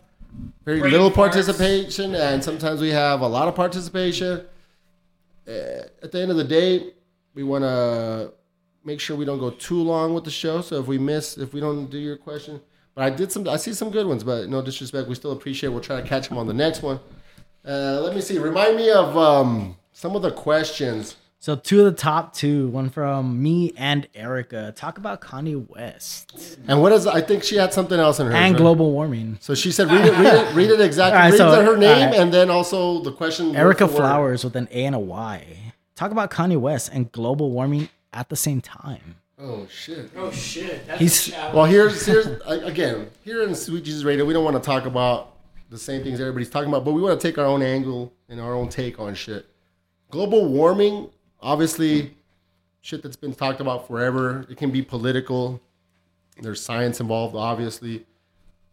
very little farts. participation and sometimes we have a lot of participation. Uh, at the end of the day, we want to make sure we don't go too long with the show. So if we miss, if we don't do your question, but I did some, I see some good ones. But no disrespect, we still appreciate. We'll try to catch them on the next one. Uh, let me see. Remind me of um, some of the questions. So two of the top two, one from me and Erica, talk about Kanye West And what is? I think she had something else in her. and global warming. So she said, read it, read it, read it exactly. All right, read so- her name all right. and then also the question. word Erica for word. Flowers with an A and a Y. Talk about Kanye West and global warming at the same time. Oh shit. Oh shit! That's He's- a challenge. Well, here's here's a- again here in Sweet Jesus Radio, we don't want to talk about the same things everybody's talking about, but we want to take our own angle and our own take on shit. Global warming, obviously, shit that's been talked about forever. It can be political. There's science involved, obviously.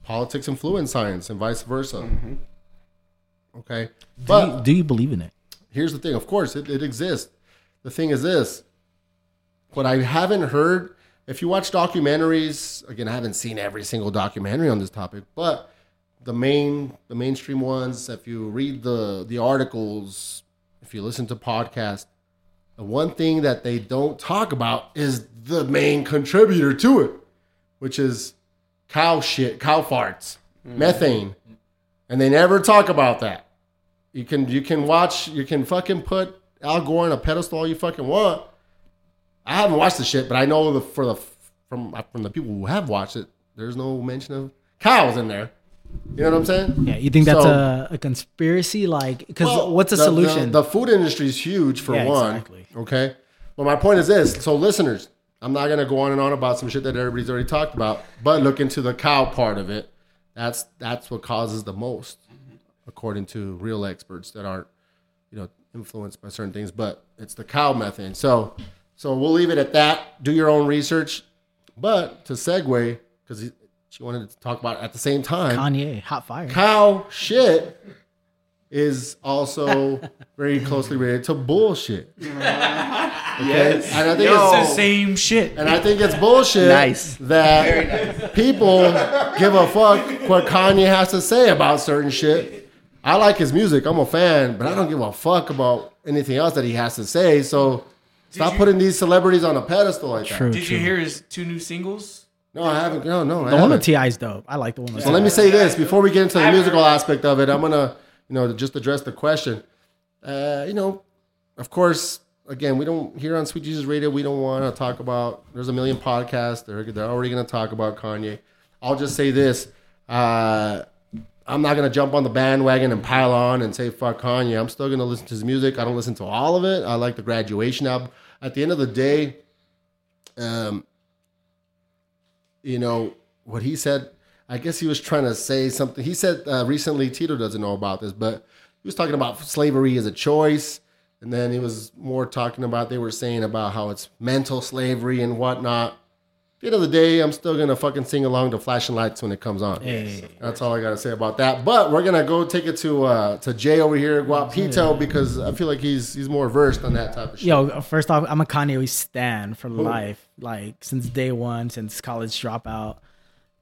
Politics influence science, and vice versa. Mm-hmm. Okay, Do but you, do you believe in it? here's the thing of course it, it exists the thing is this what i haven't heard if you watch documentaries again i haven't seen every single documentary on this topic but the main the mainstream ones if you read the the articles if you listen to podcasts one thing that they don't talk about is the main contributor to it which is cow shit cow farts mm. methane and they never talk about that you can you can watch you can fucking put Al Gore on a pedestal all you fucking want. I haven't watched the shit, but I know the for the from from the people who have watched it, there's no mention of cows in there. You know what I'm saying? Yeah, you think that's So- a, a conspiracy? Like, because Well, what's the, the- solution? The, the food industry is huge for Yeah, one. exactly. Okay. Well, my point is this. So listeners, I'm not gonna go on and on about some shit that everybody's already talked about, but look into the cow part of it. That's that's what causes the most, according to real experts that aren't, you know, influenced by certain things. But it's the cow methane. So so we'll leave it at that. Do your own research. But to segue, because she wanted to talk about at the same time Kanye, hot fire. cow shit is also very closely related to bullshit. Okay? And I think Yo. it's It's the same shit. and I think it's bullshit Nice. that people give a fuck what Kanye has to say about certain shit. I like his music. I'm a fan, but I don't give a fuck about anything else that he has to say. So stop you- putting these celebrities on a pedestal like that. True, Did true. you hear his two new singles? No, I haven't. No, no. I the one haven't. with Ti's dope. I like the one with So let me say this before we get into the musical aspect of it. I'm gonna, you know, just address the question. Uh, you know, of course, again, we don't here on Sweet Jesus Radio. We don't want to talk about. There's a million podcasts. They're they're already gonna talk about Kanye. I'll just say this. Uh, I'm not gonna jump on the bandwagon and pile on and say fuck Kanye. I'm still gonna listen to his music. I don't listen to all of it. I like the Graduation album. At the end of the day, um, you know what he said i guess he was trying to say something. He said uh, recently tito doesn't know about this but he was talking about slavery as a choice. And then he was more talking about they were saying about how it's mental slavery and whatnot. at the end of the day i'm still gonna fucking sing along to flashing lights when it comes on Hey. that's all i gotta say about that but we're gonna go take it to uh to jay over here guapito because i feel like he's he's more versed on that type of shit Yo, first off, I'm a Kanye stan for life. Like since day one, since college dropout.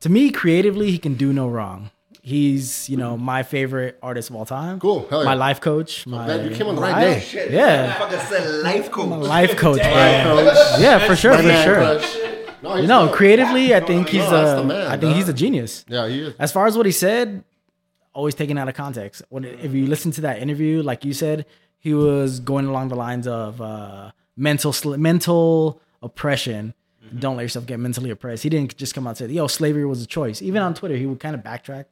To me, creatively, he can do no wrong. He's, you know, my favorite artist of all time. Cool. Hell yeah. My life coach. My man, you came on the right day. Yeah. Fucking said life My coach. life coach, bro. Coach. Yeah, for sure, My for man sure. crush. No, You know, creatively, I think he's No, a, man, I think he's a genius. Yeah, he is. As far as what he said, always taken out of context. When if you listen to that interview, like you said, he was going along the lines of uh, mental sl- mental oppression. Don't let yourself get mentally oppressed. He didn't just come out and say, "Yo, slavery was a choice." Even on Twitter, he would kind of backtrack,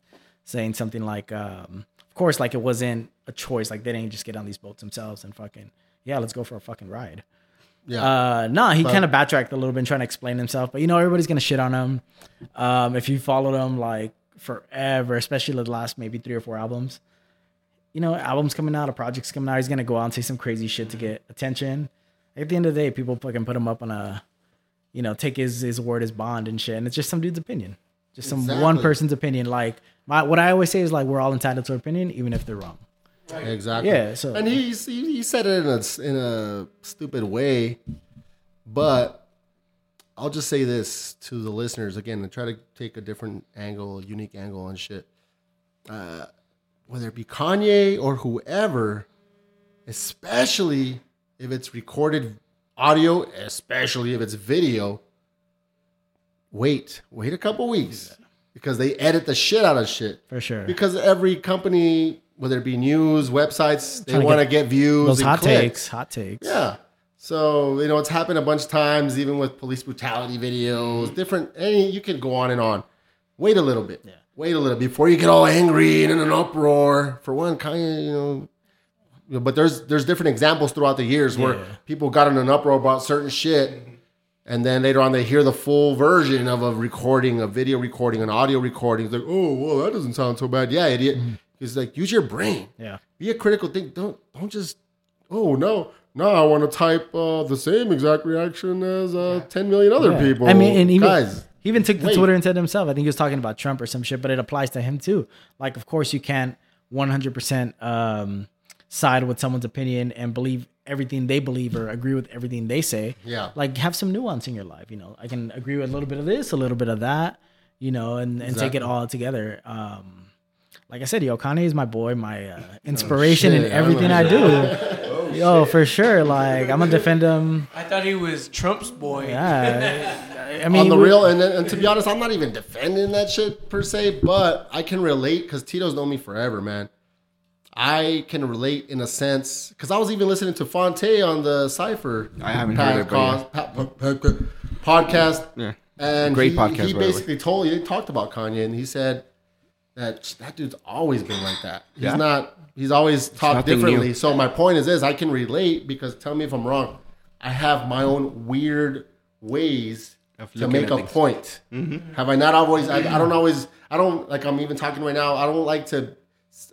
saying something like, um, "Of course, like it wasn't a choice. Like they didn't just get on these boats themselves and fucking yeah, let's go for a fucking ride." Yeah. Uh, nah, he kind of backtracked a little bit, trying to explain himself. But you know, everybody's gonna shit on him. Um, if you followed him like forever, especially the last maybe three or four albums, you know, albums coming out, a project's coming out, he's gonna go out and say some crazy shit to get attention. At the end of the day, people fucking put him up on a, you know, take his his word as bond and shit, and it's just some dude's opinion, just some one person's opinion. Like my, what I always say is like we're all entitled to our opinion, even if they're wrong. Exactly. Yeah, so- and he he said it in a in a stupid way, but I'll just say this to the listeners again and try to take a different angle, a unique angle on shit. Uh, whether it be Kanye or whoever, especially if it's recorded audio, especially if it's video, wait, wait a couple weeks because they edit the shit out of shit. For sure. Because every company, whether it be news, websites, they want to get get views. Those and hot clicks. takes, hot takes. Yeah. So you know it's happened a bunch of times, even with police brutality videos, mm. different. Any you can go on and on. Wait a little bit. Yeah. Wait a little before you get all angry and in an uproar. For one, kind of you know. But there's there's different examples throughout the years where Yeah. people got in an uproar about certain shit, and then later on they hear the full version of a recording, a video recording, an audio recording. It's like, oh, well, that doesn't sound so bad. Yeah, idiot. Mm. It's like use your brain Yeah. be a critical think don't don't just oh no no i want to type uh, the same exact reaction as uh, 10 million other Yeah. people I mean, and even guys he even took the wait. Twitter and said himself. I think he was talking about Trump or some shit, but it applies to him too. Like, of course, you can't 100% um, side with someone's opinion and believe everything they believe or agree with everything they say. Yeah. Like, have some nuance in your life. You know, I can agree with a little bit of this, a little bit of that. You know, and, and take it all together. Um, like I said, yo, Kanye is my boy, my uh, inspiration in shit, I everything I do. Yo, for sure. Like, I'm gonna defend him. I thought he was Trump's boy. Yeah, I mean, on the we- real and, and to be honest i'm not even defending that shit per se but i can relate because tito's known me forever man i can relate in a sense because i was even listening to Phonte on the cipher I haven't heard it, but podcast, podcast Yeah. and Great he, podcast, he by way. basically told he talked about kanye and he said that that dude's always been like that he's Yeah. not he's always talked differently new. so my point is this i can relate because tell me if i'm wrong i have my own weird ways Of to make a things. point have i not always I, I don't always i don't like i'm even talking right now i don't like to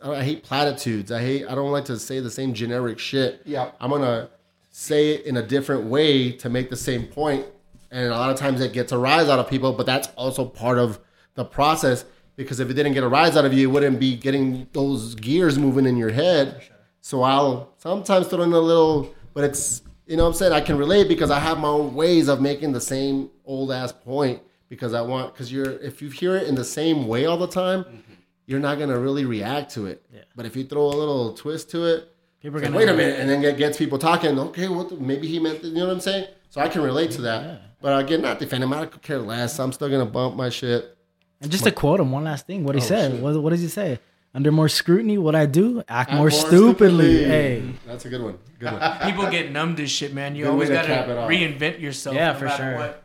i hate platitudes i hate i don't like to say the same generic shit Yeah. i'm gonna say it in a different way to make the same point and a lot of times it gets a rise out of people but that's also part of the process because if it didn't get a rise out of you it wouldn't be getting those gears moving in your head so i'll sometimes throw in a little but it's you know what i'm saying i can relate because i have my own ways of making the same old ass point because i want because you're if you hear it in the same way all the time mm-hmm. you're not gonna really react to it but if you throw a little twist to it People are gonna- wait a minute, and then it gets people talking. Okay, what? The, maybe he meant, you know what I'm saying? So I can relate to that. But again, not defending. I don't care less. I'm still gonna bump my shit. And just to quote him, one last thing, what he Oh, said. What, what does he say? Under more scrutiny, what I do, act, Act more, stupidly. Hey, that's a good one. Good one. People get numb to shit, man. You Good always way to gotta cap it off. reinvent yourself. Yeah, no for sure. What.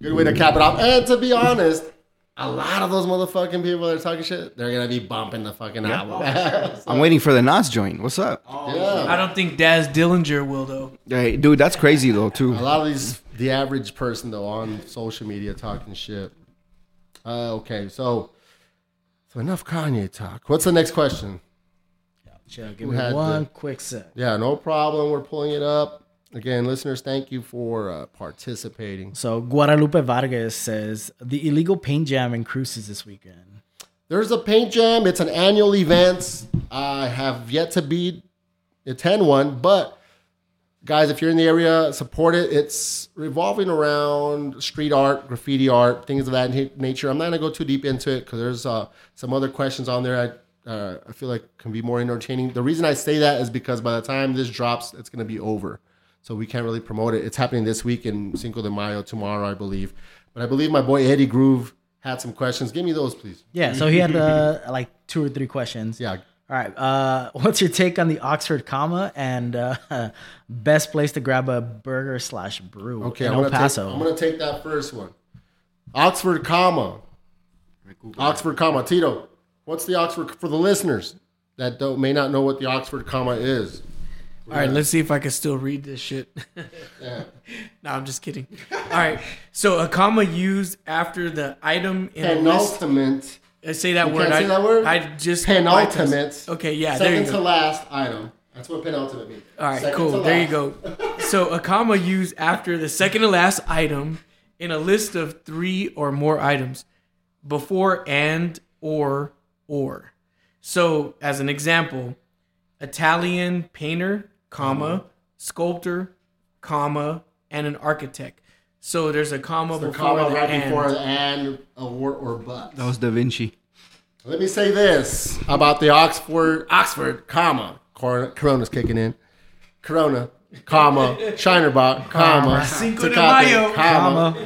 Good way to cap it off. And to be honest, a lot of those motherfucking people that are talking shit, they're gonna be bumping the fucking album. I'm waiting for the Nas joint. What's up? Oh, yeah. I don't think Daz Dillinger will though. Hey, dude, that's crazy though too. A lot of these, the average person though, on social media talking shit. Uh, okay, so so enough Kanye talk. What's the next question? chill. Give Who me one the- quick sec. Yeah, no problem. We're pulling it up. Again, listeners, thank you for uh, participating. So Guadalupe Vargas says the illegal paint jam in Cruces this weekend. There's a paint jam. It's an annual event. I have yet to be attend one, but guys, if you're in the area, support it. It's revolving around street art, graffiti art, things of that nature. I'm not gonna go too deep into it because there's uh, some other questions on there. I uh, I feel like can be more entertaining. The reason I say that is because by the time this drops, it's gonna be over, so we can't really promote it. It's happening this week in Cinco de Mayo tomorrow, I believe. But I believe my boy Eddie Groove had some questions. Give me those, please. Yeah, so he had uh, like two or three questions. Yeah. All right. Uh, what's your take on the Oxford comma and uh, best place to grab a burger slash brew Okay, in I'm El gonna, Paso? take, I'm gonna take that first one. Oxford comma. Oxford comma. Tito, what's the Oxford for the listeners that don't may not know what the Oxford comma is? All right, let's see if I can still read this shit. Yeah. no, I'm just kidding. All right, so a comma used after the item in a list. Penultimate. Uh, Say that You word. I, say that word? I just Penultimate. Okay, yeah, there Second to last item. That's what penultimate means. All right, Second cool. There you go. So a comma used after the second to last item in a list of three or more items before and or or. So as an example, Italian painter, comma, sculptor, comma, and an architect. So there's a comma The before comma the right and. before the and or or but. That was Da Vinci. Let me say this about the Oxford Oxford comma. Cor- Corona's kicking in. Corona. comma, Shiner Bock, comma, Cinco de Mayo. comma,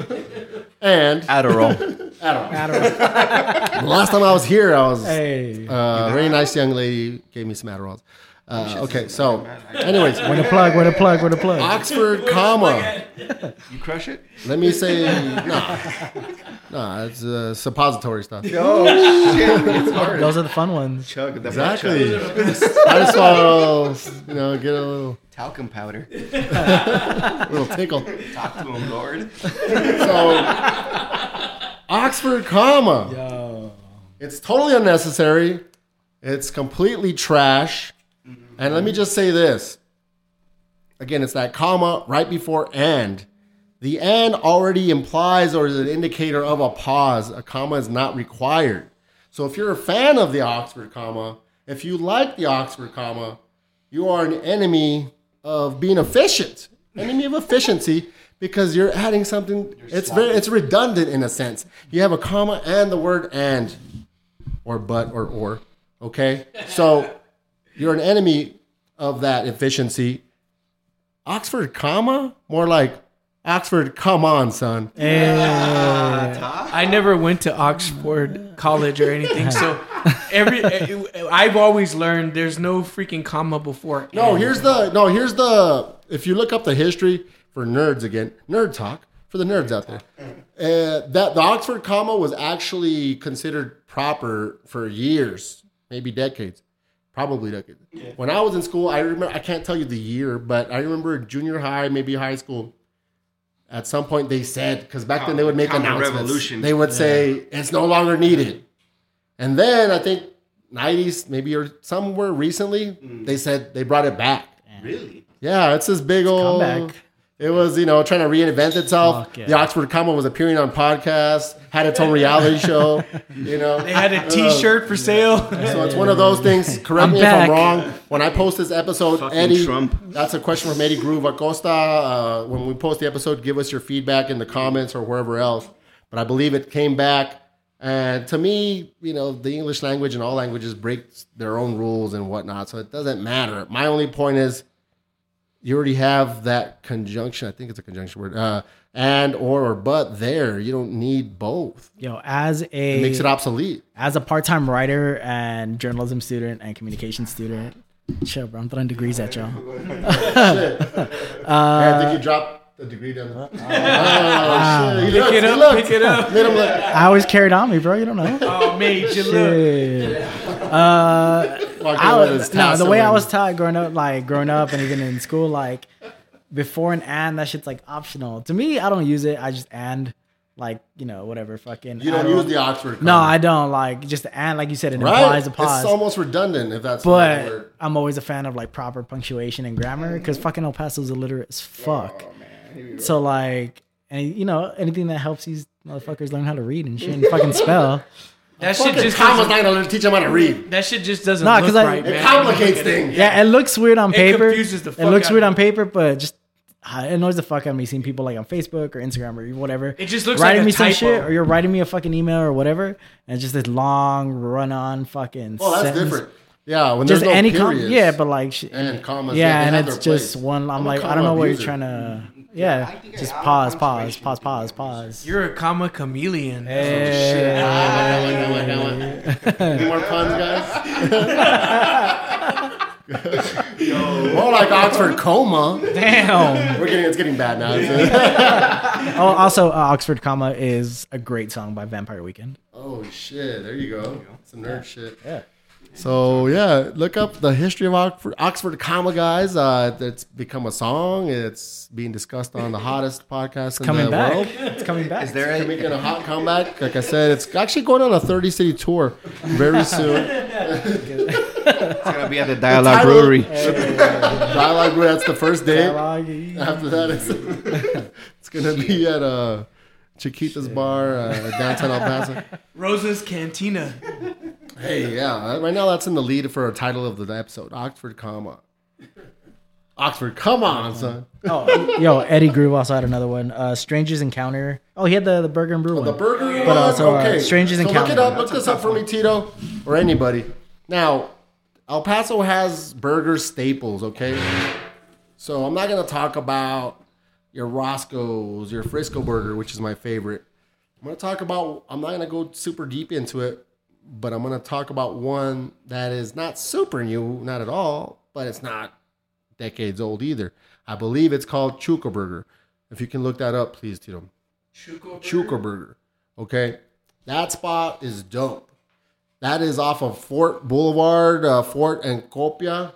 and Adderall. Adderall. The last time I was here, I was Hey. uh, a very nice young lady gave me some Adderalls. Uh, okay, so, anyways, when a plug? when a plug? when a plug? Oxford, comma. you crush it? Let me say, nah, nah, it's uh, suppository stuff. Oh shit! It's hard. Those are the fun ones. Chug the Exactly. chug. I just want to, you know, get a little, Talcum powder. little tickle. Talk to him, Lord. So, Oxford, comma. Yo. It's totally unnecessary. It's completely trash. And let me just say this. Again, it's that comma right before and. The and already implies or is an indicator of a pause. A comma is not required. So if you're a fan of the Oxford comma, if you like the Oxford comma, you are an enemy of being efficient. Enemy of efficiency because you're adding something it's very it's redundant in a sense. You have a comma and the word and or but or or. Okay? So you're an enemy of that efficiency. Oxford comma? More like Oxford, come on, son. I never went to Oxford College or anything, so every I've always learned there's no freaking comma before. No, and. here's the no, here's the if you look up the history for nerds again, nerd talk for the nerds out there. Uh, that the Oxford comma was actually considered proper for years, maybe decades, probably decades. When I was in school, I remember I can't tell you the year, but I remember junior high, maybe high school. At some point, they said because back then they would make announcements. revolution. They would say it's no longer needed, and then I think '90s, maybe or somewhere recently, mm. they said they brought it back. Really? Yeah, it's this big old. comeback. It was, you know, trying to reinvent itself. Yeah. The Oxford comma was appearing on podcasts, had its own reality show. You know, They had a T-shirt for sale. so it's one of those things. Correct I'm me back. if I'm wrong. When I post this episode, Fucking Eddie, Trump. that's a question from Eddie Groove Acosta. Uh, when we post the episode, give us your feedback in the comments or wherever else. But I believe it came back. And to me, you know, the English language and all languages break their own rules and whatnot. So it doesn't matter. My only point is you already have that conjunction. I think it's a conjunction word. Uh, and or or but there. You don't need both. Yo, as It a makes it obsolete. as a part-time writer and journalism student and communication student, chill, bro. I'm throwing degrees at y'all. Yeah, I think you dropped the degree down. there. oh, shit. He Pick looked, it he up, looked. pick it up. Made him look. I always carried on me, bro. You don't know. Oh, made you look. Uh, Walked I was, no, the way I was taught growing up, like growing up and even in school, like before an and, that shit's like optional. To me, I don't use it. I just and, like you know, whatever, fucking. You don't I use the Oxford. No. I don't like just and, like you said, it right. implies a pause. It's almost redundant if that's the but word. I'm always a fan of like proper punctuation and grammar because fucking El Paso's illiterate as oh, fuck. Oh, So like, and you know, anything that helps these motherfuckers learn how to read and shit and fucking spell. That shit just comma's doesn't, not gonna teach them how to read. that shit just doesn't Nah, look 'cause I- right, It man. complicates things. Yeah, it looks weird on It paper. confuses the it looks out weird of on me. paper, but just uh, it annoys the fuck out of me seeing people like on Facebook or Instagram or whatever. It just looks writing like a me some typo. shit, or you're writing me a fucking email or whatever, and it's just this long run-on fucking. Well, that's sentence. different. Yeah, when Just there's no any com- periods. yeah, but like sh- and commas. yeah, they and have it's their just place. one. I'm, I'm a like, I don't know what you're abuser. trying to. Yeah, just pause, pause, pause, pause, pause. You're a comma chameleon. Hey. Any more puns, guys? More like Oxford coma. Damn. We're getting it's getting bad now. Oh, also, uh, Oxford comma is a great song by Vampire Weekend. oh shit! There you go. Some nerd shit. Yeah. So yeah, look up the history of Oxford, Oxford comma, guys. Uh, it's become a song. It's being discussed on the hottest podcast in Coming the back. world. It's coming back. Is there They're a, making a hot comeback. Like I said, it's actually going on a 30 city tour very soon. it's gonna be at the Dialogue title- Brewery? Dialogue, Brew, that's the first day. Dialogue. After that, it's, it's gonna be at uh, Chiquita's bar, uh, downtown El Paso. Rosa's Cantina. Hey, yeah, right now that's in the lead for a title of the episode, Oxford, comma. Oxford, come on, son. Oh, yo, Eddie Groove also had another one. Uh, Strangers Encounter. Oh, he had the, the Burger and Brew The one. burger But one? also, uh, okay. Strangers so Encounter. Look it up. Look this up for me, Tito, or anybody. Now, El Paso has burger staples. Okay, So I'm not gonna talk about your Roscoe's, your Frisco Burger, which is my favorite. I'm gonna talk about. I'm not gonna go super deep into it, but I'm gonna talk about one that is not super new, not at all, but it's not decades old either. I believe it's called Chuka Burger. If you can look that up, please, Tito. Chuka Burger. Okay, that spot is dope. That is off of Fort Boulevard, uh, Fort and Copia.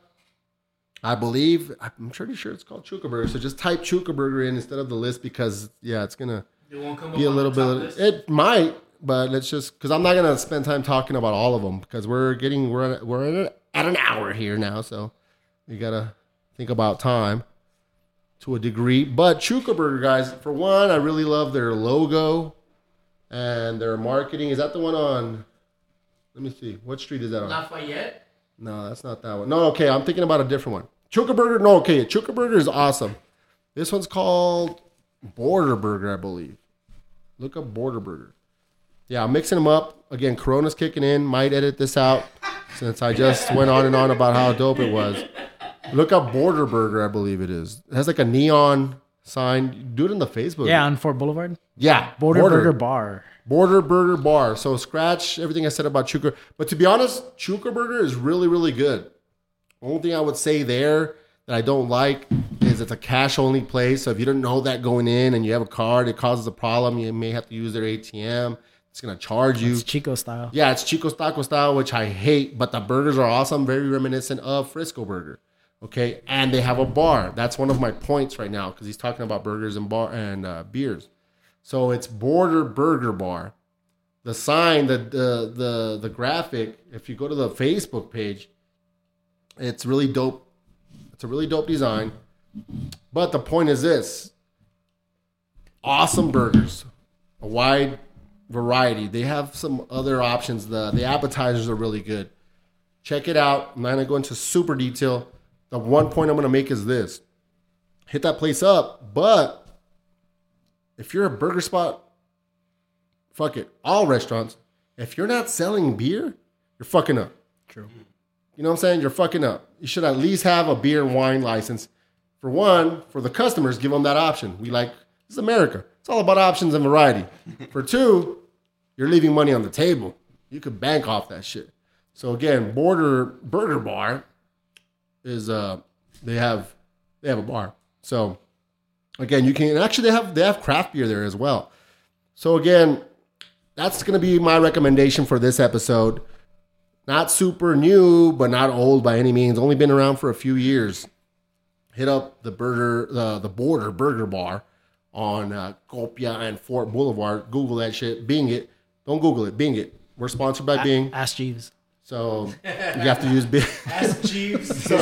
I believe. I'm pretty sure it's called Chuka Burger. So just type Chuka Burger in instead of the list because yeah, it's won't come be a little bit. It might, but let's just because I'm not gonna spend time talking about all of them because we're getting we're at, we're at, at an hour here now, so you gotta think about time to a degree. But Chuka Burger, guys, for one, I really love their logo and their marketing. Is that the one on? Let me see. What street is that on? Lafayette. No, that's not that one. No, okay, I'm thinking about a different one. Chuka Burger. No, okay, Chuka Burger is awesome. This one's called Border Burger, I believe. Look up Border Burger. Yeah, I'm mixing them up. Again, Corona's kicking in. Might edit this out since I just went on and on about how dope it was. Look up Border Burger, I believe it is. It has like a neon sign. Do it in the Facebook. Yeah, on Fort Boulevard. Yeah. Border, Burger Bar. Border Burger Bar. So scratch everything I said about Chuka. But to be honest, Chuka Burger is really, really good. Only thing I would say there that I don't like is it's a cash only place. So if you don't know that going in and you have a card, it causes a problem. You may have to use their ATM. It's gonna charge you. It's Chico style. Yeah, it's Chico's Taco style, which I hate, but the burgers are awesome, very reminiscent of Frisco Burger. Okay, and they have a bar. That's one of my points right now because he's talking about burgers and bar and uh, beers. So it's Border Burger Bar. The sign, the the the the graphic. If you go to the Facebook page, it's really dope. It's a really dope design. But the point is this: awesome burgers, a wide variety. They have some other options. The the appetizers are really good. Check it out. I'm not gonna go into super detail. The one point I'm gonna make is this: hit that place up. But if you're a burger spot, fuck it. All restaurants. If you're not selling beer, you're fucking up. True. You know what I'm saying? You're fucking up. You should at least have a beer and wine license. For one, for the customers, give them that option. We like this is America. It's all about options and variety. For two, you're leaving money on the table. You could bank off that shit. So again, Border Burger Bar is uh they have they have a bar. So again, you can actually they have they have craft beer there as well. So again, that's gonna be my recommendation for this episode. Not super new, but not old by any means. Only been around for a few years. Hit up the burger, the the Border Burger Bar on uh, Copia and Fort Boulevard. Google that shit. Bing it. Don't Google it. Bing it. We're sponsored by Bing, Ask Jeeves. so you have to use Bing. Ask Jeeves.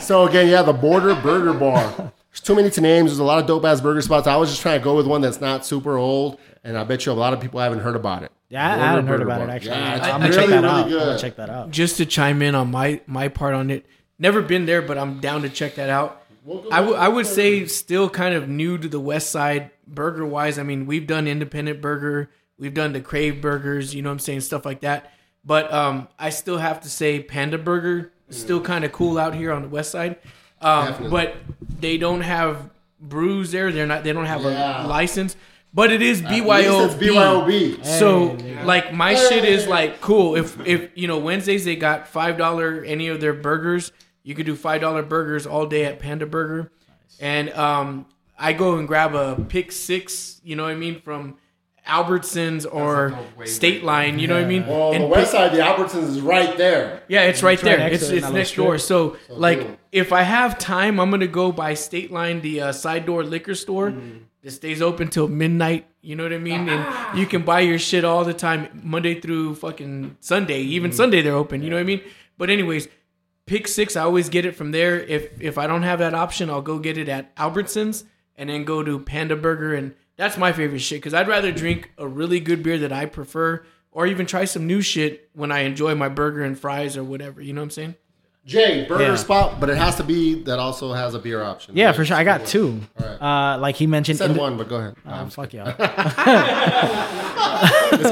So again, yeah, the Border Burger Bar. There's too many to names. There's a lot of dope ass burger spots. I was just trying to go with one that's not super old, and I bet you a lot of people haven't heard about it. Yeah, I Border hadn't heard Burger about it actually. Yeah, I'm gonna really, check that really out. I'm gonna check that out. Just to chime in on my my part on it. Never been there, but I'm down to check that out. I would I would say still kind of new to the West Side burger wise. I mean, we've done independent burger, we've done the Crave burgers, you know what I'm saying, stuff like that. But um, I still have to say Panda Burger is still kind of cool out here on the West Side. Um, but they don't have brews there. They're not. They don't have Yeah. a license. But it is At least BYOB. it's BYOB. So Hey, like my shit is like cool. If if you know Wednesdays they got five dollar any of their burgers, you could do five dollar burgers all day at Panda Burger, and um I go and grab a pick six. You know what I mean from Albertsons or State Line. You know what I mean? Well, And the West Side, the Albertsons is right there. yeah, it's right right there. next it's it's next door. So, like, cool. if I have time, I'm gonna go by State Line, the uh, side door liquor store. Mm. It stays open till midnight. You know what I mean? And you can buy your shit all the time, Monday through fucking Sunday. Even Mm. Sunday they're open. You know what I mean? But anyways, pick six. I always get it from there. If if I don't have that option, I'll go get it at Albertsons and then go to Panda Burger and. That's my favorite shit because I'd rather drink a really good beer that I prefer, or even try some new shit when I enjoy my burger and fries or whatever. You know what I'm saying? Jay, burger Yeah. spot, but it has to be that also has a beer option. Yeah, right? for sure. I got two. All right. Uh, like he mentioned. Said in the- one, but go ahead. Oh, fuck y'all. this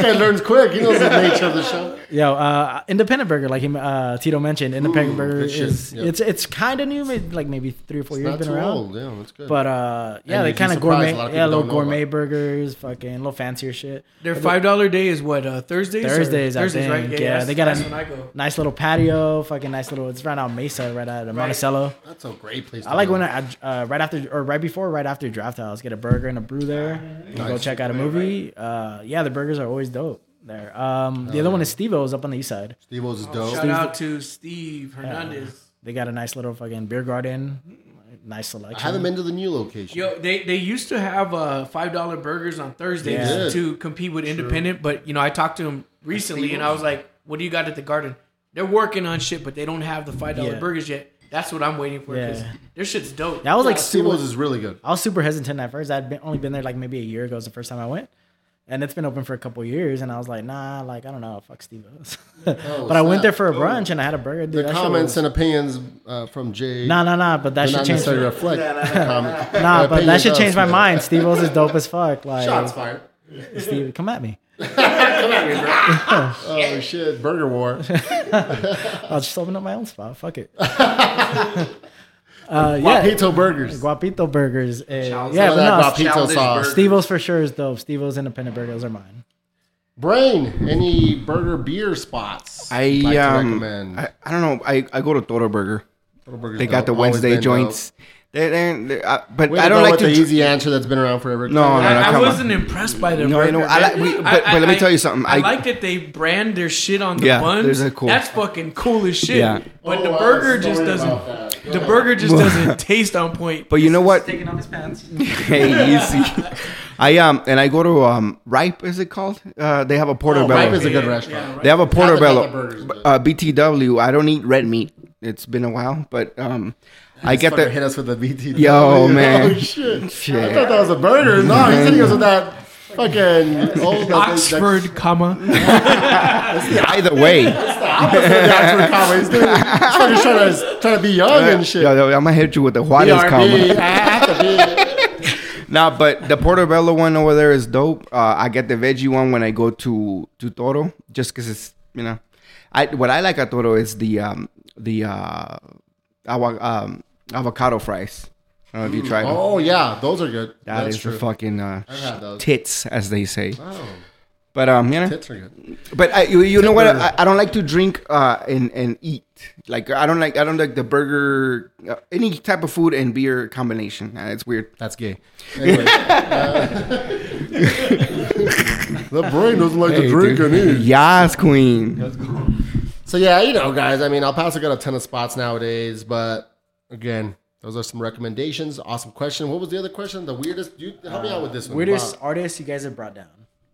guy learns quick. He knows the nature of the show. Yo, uh, independent burger, like him, uh, Tito mentioned, independent Ooh, burger shit. is Yep. it's it's kind of new, maybe, like maybe three or four years Not been too around. old. Yeah, that's good. But uh, yeah, And they kind of gourmet, a lot of yeah, little gourmet about burgers, fucking a little fancier shit. Their five dollar day is what uh, Thursdays. or- Thursdays, I Thursdays, think. right? Yeah, that's- they got a- that's when go. Nice little patio, fucking nice little. It's right out Mesa, right out of Monticello. that's a great place. To I like go. when I uh, right after or right before, right after draft house, get a burger and a brew there. and Go check out a movie. Uh, yeah, the burgers are always dope there. Um, the other one is Steve O's up on the east side. Steve O's is dope. Shout out to Steve Hernandez. They got a nice little fucking beer garden, nice selection. I selection. haven't been to the new location. Yo, they they used to have uh five dollar burgers on Thursdays Yeah. to compete with independent, but you know I talked to him recently and I was like, "What do you got at the Garden?" They're working on shit, but they don't have the five dollar Yeah. burgers yet. That's what I'm waiting for because Yeah. their shit's dope. That was like Steve super. O's is really good. I was super hesitant at first. I'd been, only been there like maybe a year ago. Was the first time I went, and it's been open for a couple years. And I was like, nah, like I don't know, fuck Steve O's. but I went snap. there for a brunch and I had a burger. Dude, The comments was- and opinions uh, from Jay. Nah, nah, nah. But that should not change. necessarily reflect the comment. Nah, The but that should change my mind. Steve O's is dope as fuck. Like, Shots fired. Steve, come at me. Come at me, bro. oh shit! Burger war. I'll just open up my own spot. Fuck it. Uh, yeah, Guapito burgers. Guapito burgers. eh, Chow's yeah, but no, guapito sauce. burger. Steve O's for sure is dope. Steve O's independent burgers are mine. Brain. Any burger beer spots? I like to um, recommend. I, I don't know. I, I go to Toro Burger. Little burgers They got dope. the Wednesday been joints. They're, they're, they're, uh, but. Way I don't like with to. the easy answer that's been around forever. No, no, I, no, I come on. wasn't impressed by the No, burger. no, I like- we- but- but let me tell you something. I, I- like that they brand their shit on the Yeah, buns. a cool- That's fucking cool as shit. Yeah. But Oh, the burger was just doesn't. about that. Go The burger just doesn't taste on point. But you know what? Taking off his pants. hey, easy. I um and I go to um Ripe. Is it called? Uh, they have a portobello. Ripe is a good restaurant. yeah, right. They have a Haven't portobello. burgers, Uh, BTW. I don't eat red meat. It's been a while, but um, I get Fucker the hit us with the BT. Yo, man. Oh shit! I thought that was a burger. No, he's hitting us with that fucking old that- Oxford, comma. Either way, That, Oxford comments, dude. He's fucking trying to trying to be young and shit. Yo, yo, I'm gonna hit you with the Juarez BRB, comma. I have to be. Nah, but the portobello one over there is dope. Uh, I get the veggie one when I go to to Toro, just because it's you know, I what I like at Toro is the um the uh ava- um, avocado fries. I don't know if you tried them. Oh yeah, those are good. That That's is true. the fucking uh, I've had those. tits, as they say. Oh, But um, you know, tits are good. but I, you, you know what? I, I don't like to drink uh and and eat. Like I don't like I don't like the burger, uh, any type of food and beer combination. Uh, it's weird. That's gay. Anyway, the brain doesn't like to drink and eat. Yas, queen. So yeah, you know, guys. I mean, El Paso got a ton of spots nowadays, but again, those are some recommendations. Awesome question. What was the other question? The weirdest. You help me out with this one. Weirdest Wow. artist you guys have brought down.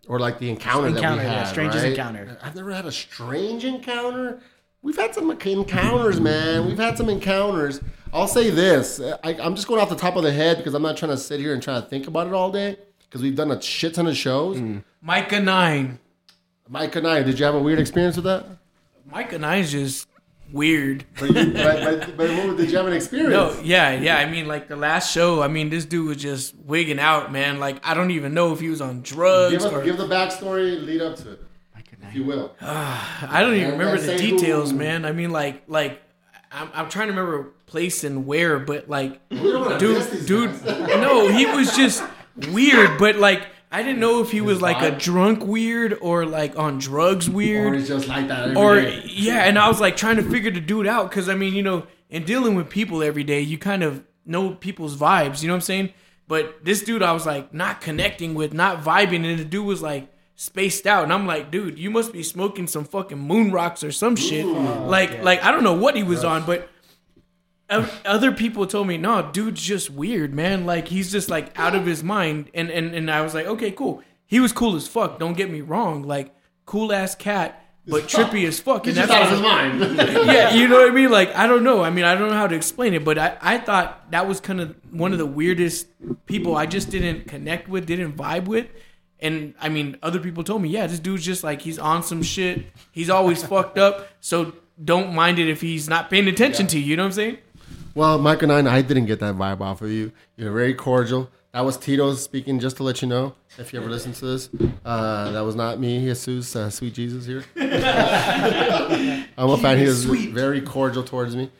or like the encounter, Encounter, that we yeah, had. strangest right? encounter. I've never had a strange encounter. We've had some encounters, man. We've had some encounters. I'll say this. I, I'm just going off the top of the head because I'm not trying to sit here and try to think about it all day because we've done a shit ton of shows. Mm. Myka 9. Mike and I, did you have a weird experience with that? Myka 9's just weird. But, you, but, but, but what, did you have an experience? No, yeah, yeah. I mean, like the last show. I mean, this dude was just wigging out, man. Like I don't even know if he was on drugs Give, us, or give the backstory, lead up to it, if you will. I don't even And remember the details, dude- man. I mean, like, like I'm, I'm trying to remember place and where, but like, We don't wanna diss dude, dude, no, he was just weird. But like, I didn't know if he was like a drunk weird or like on drugs Or weird. it's just like that or day. yeah, and I was like trying to figure the dude out because I mean, you know, in dealing with people every day, you kind of know people's vibes. You know what I'm saying? But this dude, I was like not connecting with, not vibing, and the dude was like spaced out, and I'm like, dude, you must be smoking some fucking moon rocks or some shit. like, like I don't know what he was on, but. Other people told me, no, dude's just weird, man. Like he's just like out of his mind, and and and I was like, okay, cool. He was cool as fuck. Don't get me wrong, like cool ass cat, but trippy as fuck. And that's out of his mind. yeah, you know what I mean? Like, I don't know. I mean, I don't know how to explain it, but I, I thought that was kind of one of the weirdest people I just didn't connect with, didn't vibe with. And I mean, other people told me, yeah, this dude's just like, he's on some shit. He's always fucked up. So don't mind it if he's not paying attention to you. You know what I'm saying? Well, Myka 9, I didn't get that vibe off of you. You're very cordial. That was Tito speaking, just to let you know, if you ever listen to this. Uh, that was not me, Jesus, uh, sweet Jesus here. I'm a fan. He was very cordial towards me.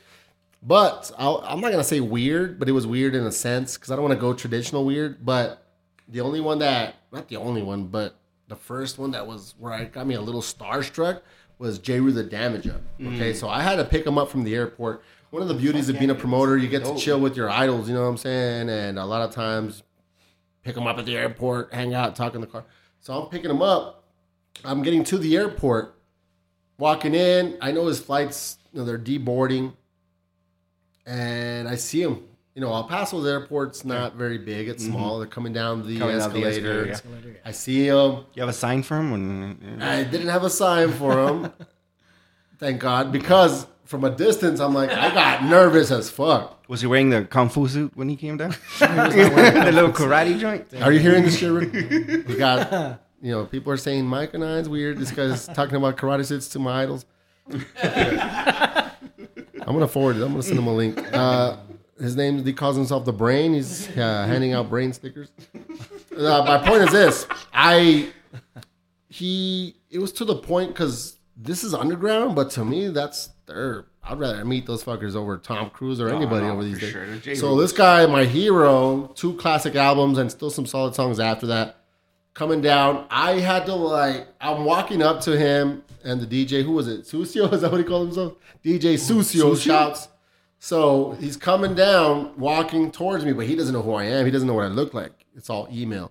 But I'll, I'm not going to say weird, but it was weird in a sense because I don't want to go traditional weird. But the only one that, not the only one, but the first one that was where I got me a little starstruck was Jeru the Damaja. Okay, so I had to pick him up from the airport. One of the beauties of being a promoter, you get to chill with your idols, you know what I'm saying? And a lot of times, pick them up at the airport, hang out, talk in the car. So I'm picking him up. I'm getting to the airport, walking in. I know his flights, you know, they're deboarding. And I see him. You know, El Paso's airport's not very big. It's mm-hmm. small. They're coming down the Coming down the escalator. escalator, I see him. You have a sign for him? When, I didn't have a sign for him. Thank God. Because from a distance, I'm like, I got nervous as fuck. was he wearing the kung fu suit when he came down? the little karate joint. Are you hearing this shit? Rick? We got, you know, people are saying Myka 9's weird. This guy's talking about karate suits to my idols. I'm gonna forward it. I'm gonna send him a link. Uh, his name, he calls himself the Brain. He's uh, handing out brain stickers. Uh, my point is this: I he it was to the point because this is underground, but to me that's their. I'd rather meet those fuckers over Tom Cruise or anybody no, over these days. sure. So this guy, my hero, two classic albums and still some solid songs after that. Coming down, I had to like. I'm walking up to him and the DJ. Who was it? Susio? Is that what he called himself? DJ Susio, shouts. So he's coming down, walking towards me, but he doesn't know who I am. He doesn't know what I look like. It's all email.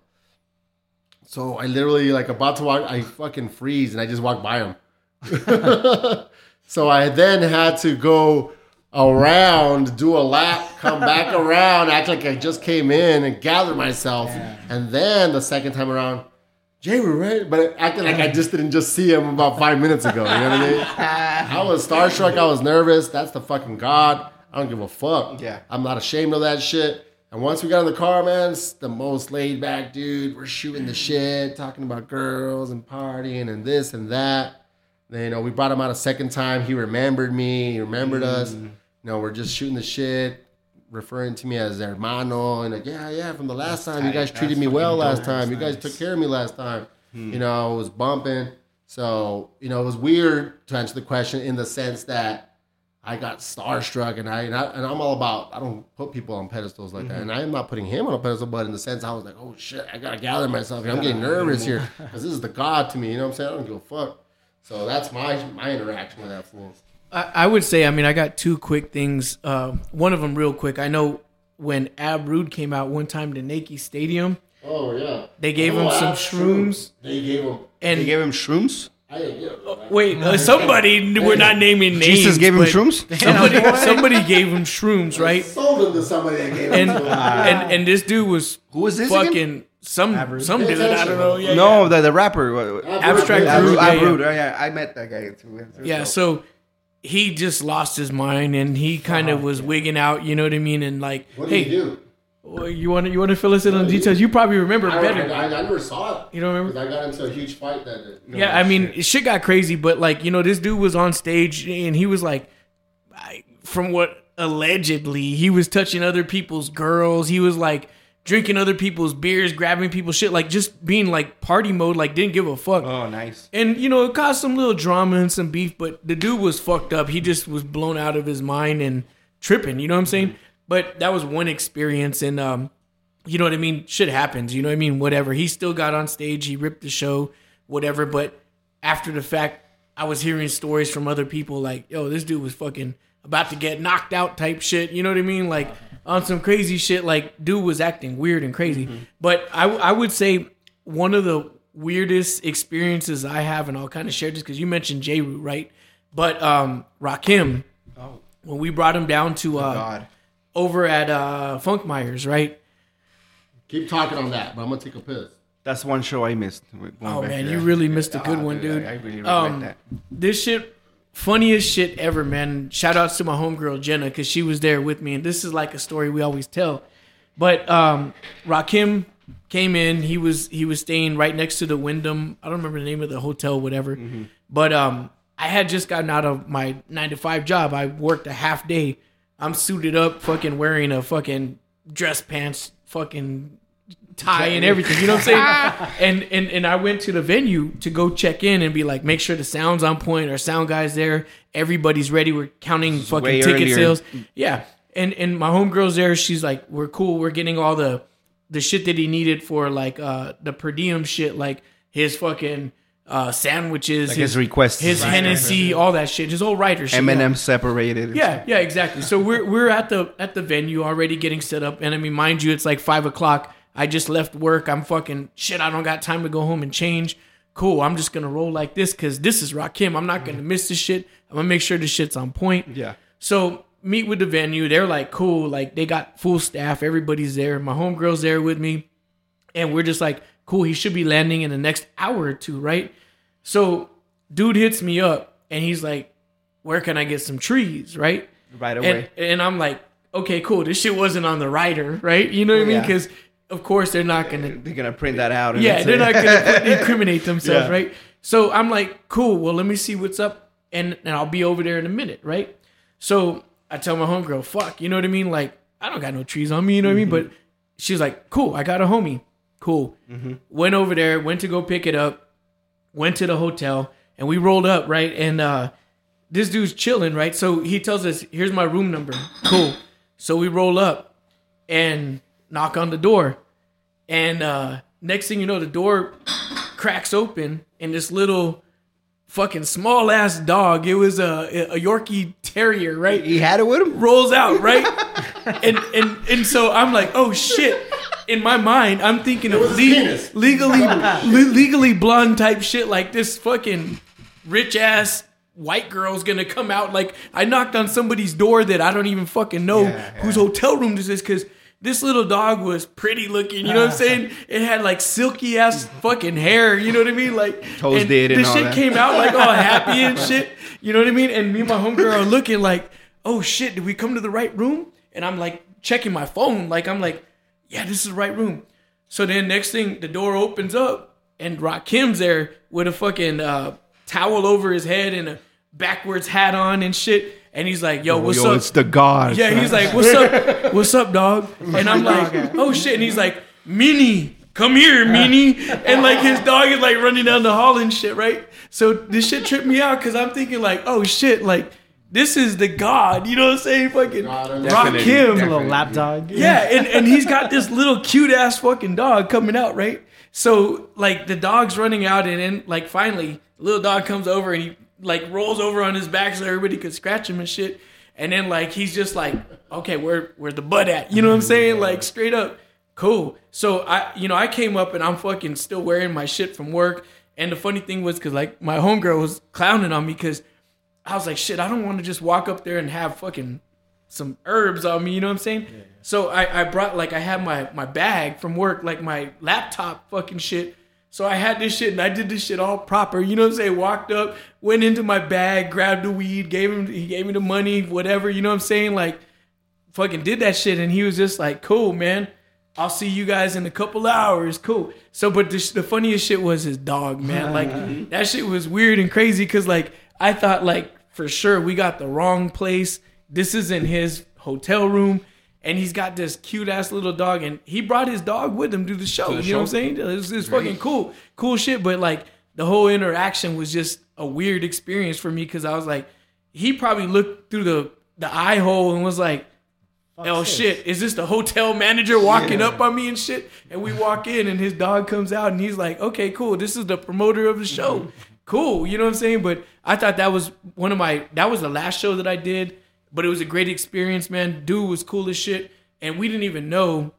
So I literally like about to walk, I fucking freeze and I just walk by him. so I then had to go around, do a lap, come back around, act like I just came in and gather myself. And then the second time around, Jay, we're right, but acting like I just didn't just see him about five minutes ago. You know what I mean? I was starstruck. I was nervous. That's the fucking God. I don't give a fuck. Yeah. I'm not ashamed of that shit. And once we got in the car, man, it's the most laid back dude. We're shooting the shit, talking about girls and partying and this and that. You know, we brought him out a second time. He remembered me. He remembered us. You know, we're just shooting the shit, referring to me as hermano. And like, yeah, yeah, from the last time you guys treated me well last time. You guys took care of me last time. You know, it was bumping. So, you know, it was weird to answer the question in the sense that I got starstruck, and I and, I, and I'm all about. I don't put people on pedestals like that, and I am not putting him on a pedestal. But in the sense, I was like, oh shit, I gotta gather myself. here. I'm getting nervous here because this is the god to me. You know what I'm saying? I don't give a fuck. So that's my my interaction with that fool. I, I would say, I mean, I got two quick things. Uh, one of them, real quick. I know when Ab Rude came out one time to Nike Stadium, Oh yeah, they gave him Oh, some shrooms. They gave him. And They gave him shrooms. I didn't get him. wait, uh, somebody we're not naming names. Jesus gave him shrooms. Somebody, somebody gave him shrooms, right? Sold him to somebody that gave And him. to him. and and this dude was Who was this fucking again? Some Average. some dude. I don't know. Yeah, No, the the rapper. what- what- Abstract Yeah, Rude, Abru- yeah, yeah. Abrude. Oh, yeah, I met that guy too. Yeah, so he just lost his mind and he kind of oh, was wigging out, you know what I mean? And like, What did hey, he do? well, you want to you want to fill us in on details? You probably remember I, better. I, I never saw it. You don't remember? Because I got into a huge fight that day. No, Yeah, I mean, shit got crazy, but like, you know, this dude was on stage and he was like, I, from what allegedly, he was touching other people's girls. He was like drinking other people's beers, grabbing people's shit, like just being like party mode, like didn't give a fuck. Oh, nice. And you know, it caused some little drama and some beef, but the dude was fucked up. He just was blown out of his mind and tripping. You know what I'm saying? But that was one experience, and um, you know what I mean. Shit happens. You know what I mean. Whatever. He still got on stage. He ripped the show. Whatever. But after the fact, I was hearing stories from other people like, "Yo, this dude was fucking about to get knocked out," type shit. You know what I mean? Like on some crazy shit. Like dude was acting weird and crazy. But I I would say one of the weirdest experiences I have, and I'll kind of share this because you mentioned Jeru, right? But um, Rakim, when we brought him down to uh, God. over at uh, Funk Myers, right? Keep talking on that, but I'm gonna take a piss. That's one show I missed. Oh man, you really missed a good Ah, one, dude. I, I really regret Um, that. This shit, funniest shit ever, man. Shout outs to my homegirl Jenna because she was there with me, and this is like a story we always tell. But um, Rakim came in. He was he was staying right next to the Wyndham. I don't remember the name of the hotel, whatever. But um, I had just gotten out of my nine to five job. I worked a half day. I'm suited up, fucking wearing a fucking dress pants, fucking tie and everything. You know what I'm saying? and and and I went to the venue to go check in and be like, make sure the sound's on point. Our sound guys there. Everybody's ready. We're counting fucking ticket earlier. sales. Yeah. And and my homegirl's there. She's like, we're cool. We're getting all the the shit that he needed for like uh the per diem shit, like his fucking uh sandwiches, Like his requests. his Right, Hennessy, all that shit, his whole writer shit. M&M separated. Yeah, yeah, exactly. So we're we're at the at the venue already getting set up, and I mean, mind you, it's like five o'clock. I just left work. I'm fucking shit. I don't got time to go home and change. Cool. I'm just gonna roll like this because this is Rakim. I'm not gonna miss this shit. I'm gonna make sure this shit's on point. Yeah. So meet with the venue. They're like cool. Like they got full staff. Everybody's there. My homegirl's there with me, and we're just like cool. He should be landing in the next hour or two, right? So dude hits me up and he's like, "Where can I get some trees?" Right? Right away. and I'm like, "Okay, cool. This shit wasn't on the rider, right? You know what I mean? Because of course they're not gonna They're gonna print that out. and yeah, they're not gonna incriminate themselves, Yeah. right? So I'm like, cool. Well, let me see what's up, and and I'll be over there in a minute, right? So I tell my homegirl, fuck, you know what I mean? Like, I don't got no trees on me, you know what I mean? But she's like, cool, I got a homie, cool. Went over there, went to go pick it up, went to the hotel, and we rolled up, right? And uh this dude's chilling, right? So he tells us, here's my room number, cool. So we roll up and knock on the door. And uh, next thing you know, the door cracks open, and this little fucking small ass dog, it was a, a Yorkie Terrier, right? He had it with him. rolls out, right? and and and so I'm like, oh shit. In my mind, I'm thinking of was le- legally le- legally blonde type shit like this fucking rich ass white girl's gonna come out like I knocked on somebody's door that I don't even fucking know Yeah, whose hotel room this is because this little dog was pretty looking, you know what I'm saying? It had like silky ass fucking hair, you know what I mean? Like Toes and did and this shit that. came out like all happy and shit. You know what I mean? And me and my homegirl are looking like, oh shit, did we come to the right room? And I'm like checking my phone, like I'm like, yeah, this is the right room. So then next thing, the door opens up and Rakim's there with a fucking uh, towel over his head and a backwards hat on and shit. And he's like, yo, what's Yo, up? it's the God. Yeah, he's like, "What's up? What's up, dog?" And I'm like, "Oh shit!" And he's like, "Minnie, come here, Minnie." And like his dog is like running down the hall and shit, right? So this shit tripped me out because I'm thinking like, "Oh shit!" Like this is the god, you know what I'm saying? Fucking God, rock Definitely, him. a definitely. little lap dog. Yeah, and, and he's got this little cute ass fucking dog coming out, right? So like the dog's running out, and then like finally, the little dog comes over and he like rolls over on his back so everybody could scratch him and shit. And then like he's just like, okay, where where's the butt at? You know what I'm saying? Like straight up, cool. So I, you know, I came up and I'm fucking still wearing my shit from work. And the funny thing was, cause like my homegirl was clowning on me, cause I was like, shit, I don't want to just walk up there and have fucking some herbs on me, you know what I'm saying? So I, I brought like I had my my bag from work, like my laptop fucking shit. So I had this shit and I did this shit all proper, you know what I'm saying? Walked up, went into my bag, grabbed the weed, gave him he gave me the money, whatever, you know what I'm saying? Like fucking did that shit and he was just like, "Cool, man. I'll see you guys in a couple hours. Cool." So but the, the funniest shit was his dog, man. Like that shit was weird and crazy cuz like I thought like for sure we got the wrong place. This is in his hotel room and he's got this cute ass little dog and he brought his dog with him to the show. the you know what I'm saying? It's, it's fucking cool. Cool shit, but like the whole interaction was just a weird experience for me cuz I was like he probably looked through the the eye hole and was like oh shit, is this the hotel manager walking up on me and shit? And we walk in and his dog comes out and he's like, okay, cool. This is the promoter of the show. Cool. You know what I'm saying? But I thought that was one of my, that was the last show that I did, but it was a great experience, man. Dude was cool as shit. And we didn't even know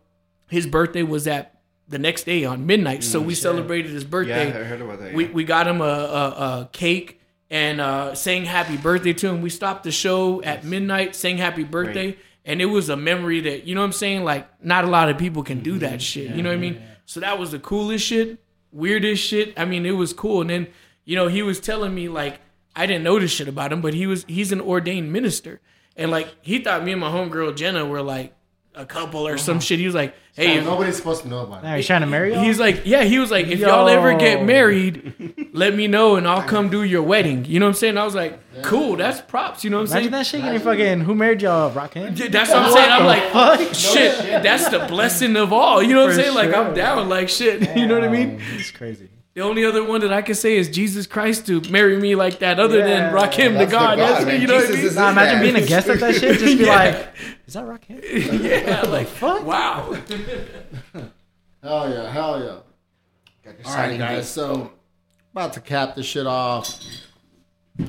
his birthday was at the next day on midnight. So we celebrated his birthday. Yeah, I heard about that. we, yeah. we got him a, a, a cake and uh, sang happy birthday to him. We stopped the show at midnight, sang happy birthday, and it was a memory that you know what I'm saying. Like not a lot of people can do that shit. You know what I mean? So that was the coolest shit, weirdest shit. I mean, it was cool. And then you know he was telling me like I didn't know this shit about him, but he was he's an ordained minister, and like he thought me and my homegirl Jenna were like a couple or some uh-huh. shit. He was like, hey, if- nobody's supposed to know about Now it. he's trying to marry you. He's like, yeah, he was like, if y'all ever get Yo. married, let me know and I'll come do your wedding. You know what I'm saying? I was like, cool, that's props. You know what I'm Imagine saying? that shit getting fucking. Who married y'all? Rakim? Yeah, That's what I'm saying. I'm like, Fuck. shit, that's the blessing of all. You know what I'm For saying? Like, I'm sure. down, like, shit. You know what I mean? It's crazy. The only other one that I can say is Jesus Christ to marry me like that, other than Yeah. Rakim to That's the God. God, That's, man. you know what I mean? Nah, imagine Yeah. being a guest at that shit. Just be Yeah. like, is that Rakim? yeah, like, Fuck. wow. Hell yeah, hell yeah. All right, guys. So, about to cap this shit off.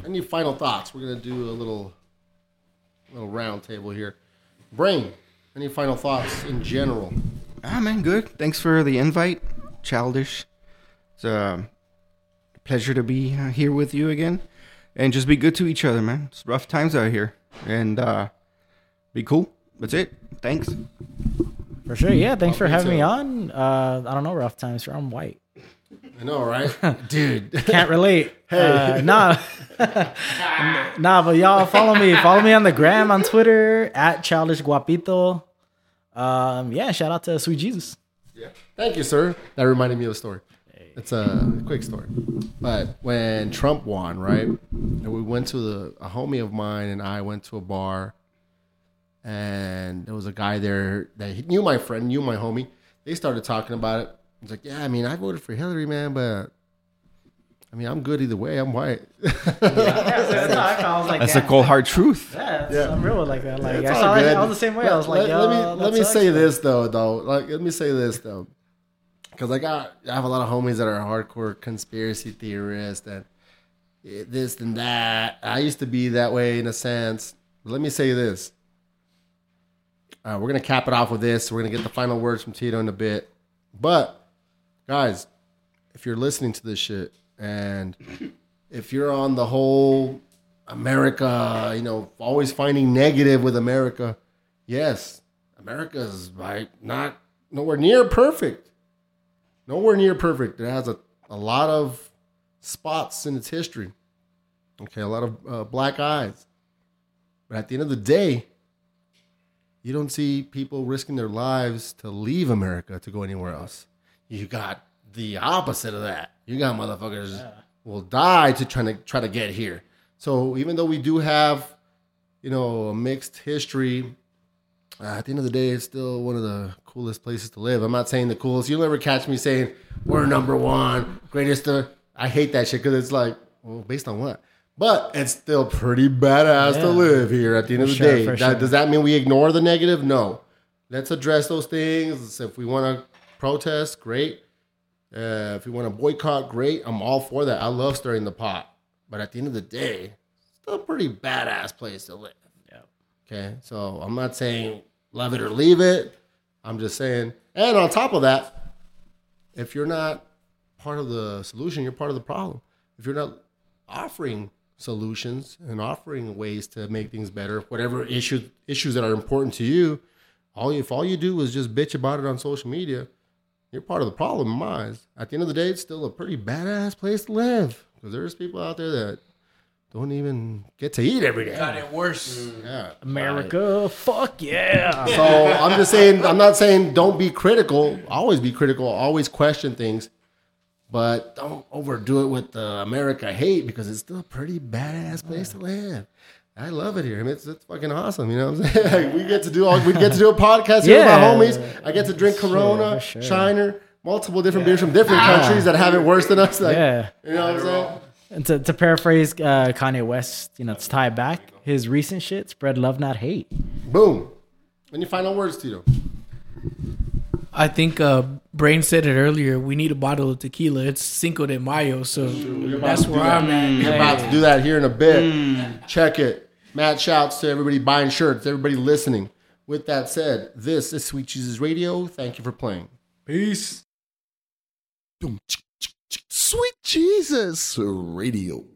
Any final thoughts? We're gonna do a little, little round table here. Brain. Any final thoughts in general? Ah, man, good. Thanks for the invite, Childish. It's a pleasure to be uh, here with you again, and just be good to each other, man. It's rough times out here, and uh, be cool. That's it. Thanks. For sure. Yeah. Thanks for me having me on. Uh, I don't know. Rough times. Sure, I'm white. I know, right, dude? Can't relate. Uh, nah. nah, but y'all follow me. Follow me on the gram, on Twitter, at Childish Guapito. Um, yeah, shout out to Sweet Jesus. Yeah. Thank you, sir. That reminded me of a story. It's a quick story. But when Trump won, right, and we went to the a homie of mine and I went to a bar, and there was a guy there that knew my friend, knew my homie. They started talking about it. He's like, "Yeah, I mean, I voted for Hillary, man, but I mean, I'm good either way. I'm white." I was like, That's a cold hard truth. Yeah, Yeah. I'm real like that. Like It's I saw that. good. I was the same way. I was like, let, Yo, let me let me say this though, though. Like, let me say this though, because I got I have a lot of homies that are hardcore conspiracy theorists and this and that. I used to be that way in a sense. But let me say this. Uh, we're gonna cap it off with this. We're gonna get the final words from Tito in a bit, but guys, if you're listening to this shit and if you're on the whole America, you know, always finding negative with America, yes, America is like not nowhere near perfect. Nowhere near perfect. It has a, a lot of spots in its history. Okay, a lot of uh, black eyes. But at the end of the day, you don't see people risking their lives to leave America to go anywhere else. You got the opposite of that. You got motherfuckers will die to try to try to get here. So even though we do have, you know, a mixed history, uh, at the end of the day, it's still one of the coolest places to live. I'm not saying the coolest. You'll never catch me saying we're number one, greatest. I hate that shit because it's like, well, based on what? But it's still pretty badass to live here. At the end of the sure, day, That- sure. does that mean we ignore the negative? No. Let's address those things. If we want to protest, great. Uh, if we want to boycott, great. I'm all for that. I love stirring the pot. But at the end of the day, it's still a pretty badass place to live. Yeah. Okay. So I'm not saying love it or leave it. I'm just saying, and on top of that, if you're not part of the solution, you're part of the problem. If you're not offering solutions and offering ways to make things better, whatever issues issues that are important to you, all you, if all you do is just bitch about it on social media, you're part of the problem in my eyes. At the end of the day, it's still a pretty badass place to live because there's people out there that don't even get to eat every day. Got it worse. Mm, yeah. Mm. America, fuck yeah. So I'm just saying, I'm not saying don't be critical. Always be critical. Always question things. But don't overdo it with the America hate because it's still a pretty badass place to live. I love it here. I mean, it's, it's fucking awesome. You know what I'm saying? Like, we get to do all, we get to do a podcast here Yeah. with my homies. I get to drink Corona, for sure. Shiner, multiple different beers from different ah. countries that have it worse than us. Like, Yeah. You know what I'm saying? And to, to paraphrase uh, Kanye West, you know, to tie back, his recent shit, spread love, not hate. Boom. Any final words, Tito? I think uh, Brain said it earlier. We need a bottle of tequila. It's Cinco de Mayo, so that's where that. I'm at. We're about to do that here in a bit. Check it. Matt shouts to everybody buying shirts, everybody listening. With that said, this is Sweet Jesus Radio. Thank you for playing. Peace. Sweet Jesus Radio.